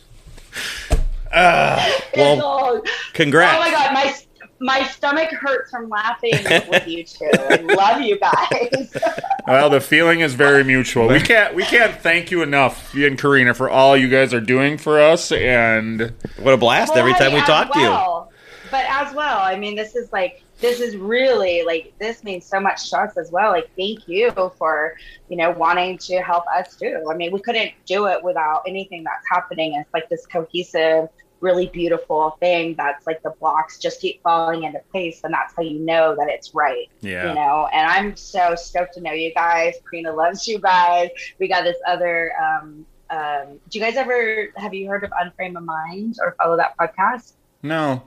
Speaker 2: Uh,
Speaker 3: Well, congrats.
Speaker 4: Oh my god, my my stomach hurts from laughing with you two. I love you guys.
Speaker 2: well, the feeling is very mutual. We can't we can't thank you enough, you and Karina, for all you guys are doing for us. And
Speaker 3: What a blast
Speaker 4: Well,
Speaker 3: every time
Speaker 4: hey,
Speaker 3: we
Speaker 4: as
Speaker 3: talk to you.
Speaker 4: But as well, I mean, this is like this is really like this means so much to us as well. Like, thank you for you know wanting to help us too. I mean, we couldn't do it without anything that's happening. It's like this cohesive, really beautiful thing that's like the blocks just keep falling into place, and that's how you know that it's right.
Speaker 2: yeah,
Speaker 4: You know, and I'm so stoked to know you guys. Karina loves you guys. We got this other. um um, do you guys ever have you heard of Unframe a Mind or follow that podcast?
Speaker 2: no,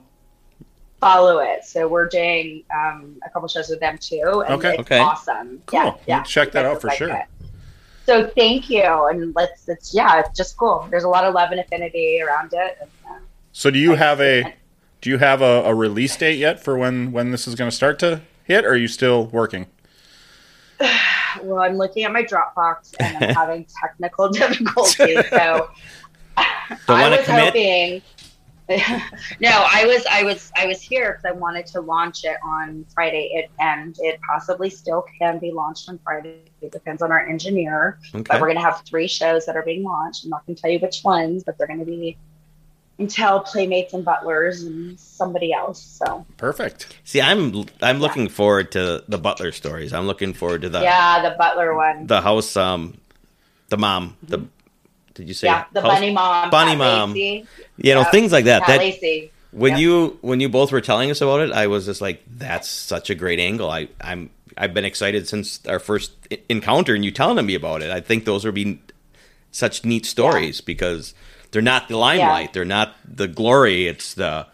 Speaker 4: follow it. So we're doing um, a couple shows with them too, and
Speaker 2: Okay.
Speaker 4: it's
Speaker 3: Okay.
Speaker 4: awesome.
Speaker 2: Cool.
Speaker 4: Yeah, yeah.
Speaker 2: We'll check that out for
Speaker 4: like
Speaker 2: sure.
Speaker 4: it. So thank you, and let's. It's yeah, it's just cool. There's a lot of love and affinity around it. And, uh,
Speaker 2: So do you have a do you have a, a release date yet for when when this is going to start to hit? Or are you still working?
Speaker 4: well, I'm looking at my Dropbox and I'm having technical difficulties. So
Speaker 3: Don't
Speaker 4: I was
Speaker 3: commit?
Speaker 4: hoping. no, I was, I was, I was here because I wanted to launch it on Friday, it, and it possibly still can be launched on Friday. It depends on our engineer.
Speaker 3: Okay.
Speaker 4: But we're going to have three shows that are being launched. I'm not going to tell you which ones, but they're going to be Intel, Playmates, and Butlers, and somebody else. So
Speaker 2: Perfect.
Speaker 3: See, I'm I'm looking forward to the Butler stories. I'm looking forward to the
Speaker 4: yeah, the Butler one.
Speaker 3: the house um the mom the did you say
Speaker 4: yeah, the
Speaker 3: house-
Speaker 4: bunny mom.
Speaker 3: Bunny
Speaker 4: Pat
Speaker 3: mom.
Speaker 4: Lacey.
Speaker 3: you know
Speaker 4: Yep.
Speaker 3: things like that
Speaker 4: Pat
Speaker 3: that
Speaker 4: Lacey.
Speaker 3: when
Speaker 4: Yep.
Speaker 3: you when you both were telling us about it i was just like that's such a great angle i i'm i've been excited since our first encounter and you telling me about it i think those would be such neat stories because they're not the limelight they're not the glory it's the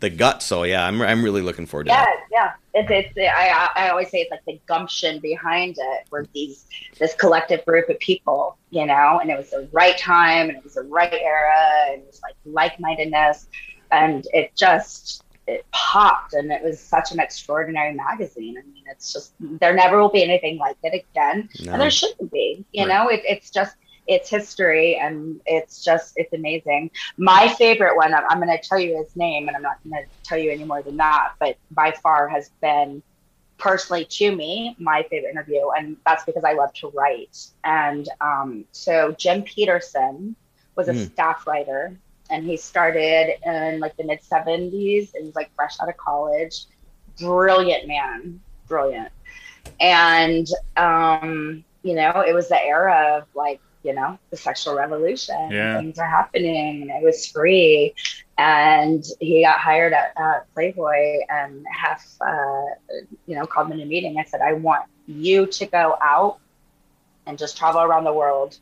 Speaker 3: the gut so yeah i'm, I'm really looking forward to it.
Speaker 4: Yeah,
Speaker 3: that
Speaker 4: yeah. It's, it's I, I always say it's like the gumption behind it, where these this collective group of people, you know, and it was the right time, and it was the right era, and it was like like mindedness, and it just it popped, and it was such an extraordinary magazine. I mean, it's just there never will be anything like it again,
Speaker 3: No.
Speaker 4: and there shouldn't be. You
Speaker 3: Right.
Speaker 4: know, it, it's just it's history and it's just it's amazing. My favorite one i'm, I'm going to tell you his name and i'm not going to tell you any more than that but by far has been personally to me my favorite interview. And that's because i love to write. And um, so jim petersen was a
Speaker 3: Hmm.
Speaker 4: staff writer and he started in like the mid 70s and was like fresh out of college. Brilliant man brilliant. And um you know it was the era of like you know the sexual revolution
Speaker 2: Yeah.
Speaker 4: things are happening and it was free and he got hired at uh, playboy and Hef uh, you know called me in a meeting i said i want you to go out and just travel around the world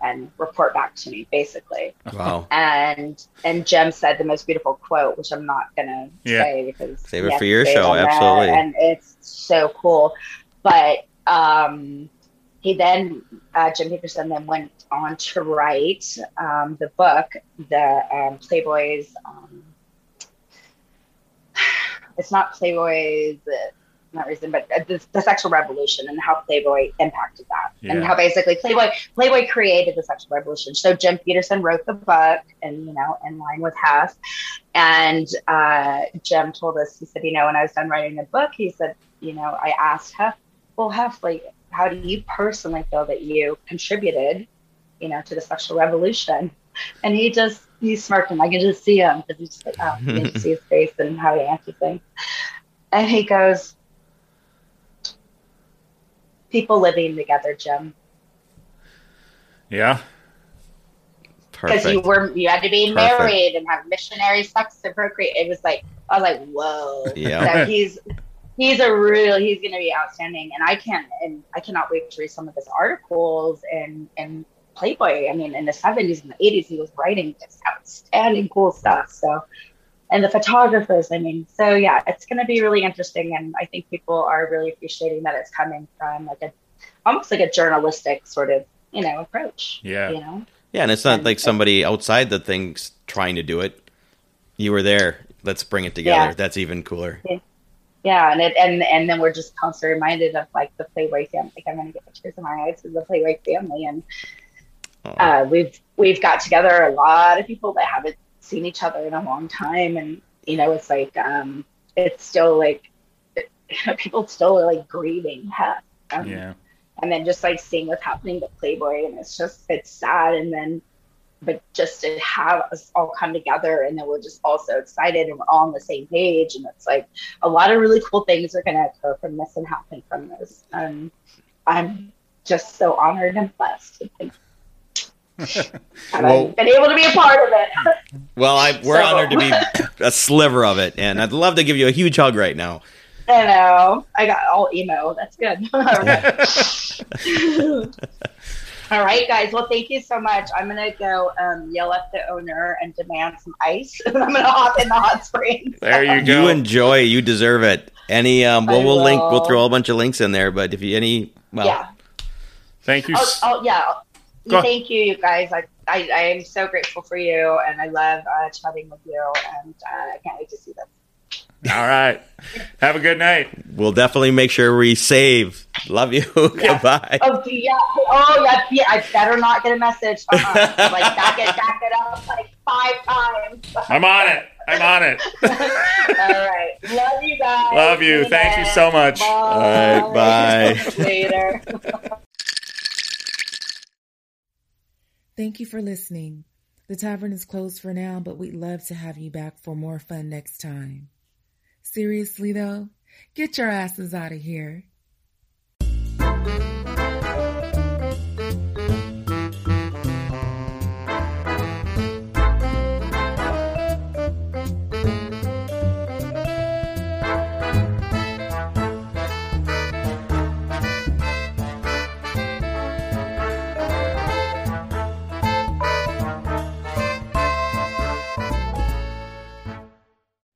Speaker 4: and report back to me basically
Speaker 3: wow
Speaker 4: and and Jim said the most beautiful quote, which I'm not gonna
Speaker 2: Yeah.
Speaker 4: say because
Speaker 3: Save it
Speaker 4: have
Speaker 3: for your show,
Speaker 4: on there,
Speaker 3: absolutely.
Speaker 4: and it's so cool. But um, he then uh, Jim Petersen then went on to write um, the book, the um, Playboys. Um, it's not Playboys. Uh, not reason, but uh, the, the sexual revolution and how Playboy impacted that, and how basically Playboy Playboy created the sexual revolution. So Jim Petersen wrote the book, and you know, in line with Hef. And uh, Jim told us, he said, you know, when I was done writing the book, he said, you know, I asked Hef, well, Hef, like, how do you personally feel that you contributed, you know, to the sexual revolution? And he just he smirked, and I could just see him because he's just like, oh, you can see his face and how he answers things. And he goes, people living together, Jim.
Speaker 2: Yeah.
Speaker 4: because you were you had to be
Speaker 3: Perfect.
Speaker 4: married and have missionary sex to procreate. It was like I was like, whoa.
Speaker 3: Yeah.
Speaker 4: So he's he's a real he's gonna be outstanding and I can't and I cannot wait to read some of his articles and and Playboy. I mean in the seventies and the eighties he was writing just outstanding cool stuff. So and the photographers, I mean, so yeah, it's gonna be really interesting and I think people are really appreciating that it's coming from like a almost like a journalistic sort of, you know, approach.
Speaker 2: Yeah.
Speaker 4: You know?
Speaker 3: Yeah, and it's not
Speaker 4: And-
Speaker 3: like somebody outside the thing's trying to do it. You were there. Let's bring it together.
Speaker 4: Yeah.
Speaker 3: That's even cooler.
Speaker 4: Yeah, and it and and then we're just constantly reminded of like the Playboy family. Like I'm gonna get pictures in my eyes of the Playboy family, and
Speaker 3: Oh.
Speaker 4: uh, we've we've got together a lot of people that haven't seen each other in a long time, and you know it's like um, it's still like people still are like grieving. Um,
Speaker 2: Yeah.
Speaker 4: and then just like seeing what's happening to Playboy, and it's just it's sad, and then but just to have us all come together, and then we're just all so excited, and we're all on the same page, and it's like a lot of really cool things are going to occur from this and happen from this, and I'm just so honored and blessed. And
Speaker 3: Well-
Speaker 4: I've been able to be a part of it.
Speaker 3: Well, I, we're
Speaker 4: So-
Speaker 3: honored to be a sliver of it, and I'd love to give you a huge hug right now.
Speaker 4: I know. I got all emo. That's good. All right. All right, guys. Well, thank you so much. I'm gonna go um, yell at the owner and demand some ice. and I'm gonna hop in the hot springs.
Speaker 2: There you go.
Speaker 3: You enjoy. You deserve it. Any, um, well,
Speaker 4: I
Speaker 3: we'll link. We'll throw a bunch of links in there. But if you any, well,
Speaker 4: yeah.
Speaker 2: Thank you.
Speaker 4: Oh, oh, yeah.
Speaker 2: Go-
Speaker 4: Thank you, you guys. I, I, I am so grateful for you, and I love uh, chatting with you, and uh, I can't wait to see this.
Speaker 2: All right. Have a good night.
Speaker 3: we'll definitely make sure we save. Love you. Goodbye.
Speaker 4: Oh yeah. Oh yeah. yeah I better not get a message. Uh-uh. like back it, back it up like five times.
Speaker 2: I'm on it. I'm on it.
Speaker 4: All right. Love you guys.
Speaker 2: Love you.
Speaker 4: See
Speaker 2: Thank you
Speaker 4: then.
Speaker 2: so much.
Speaker 4: Bye.
Speaker 3: All right, bye.
Speaker 4: Later.
Speaker 1: Thank you for listening. The tavern is closed for now, but we'd love to have you back for more fun next time. Seriously, though, get your asses out of here.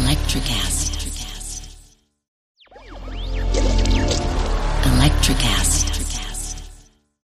Speaker 5: Electricast. Electricast.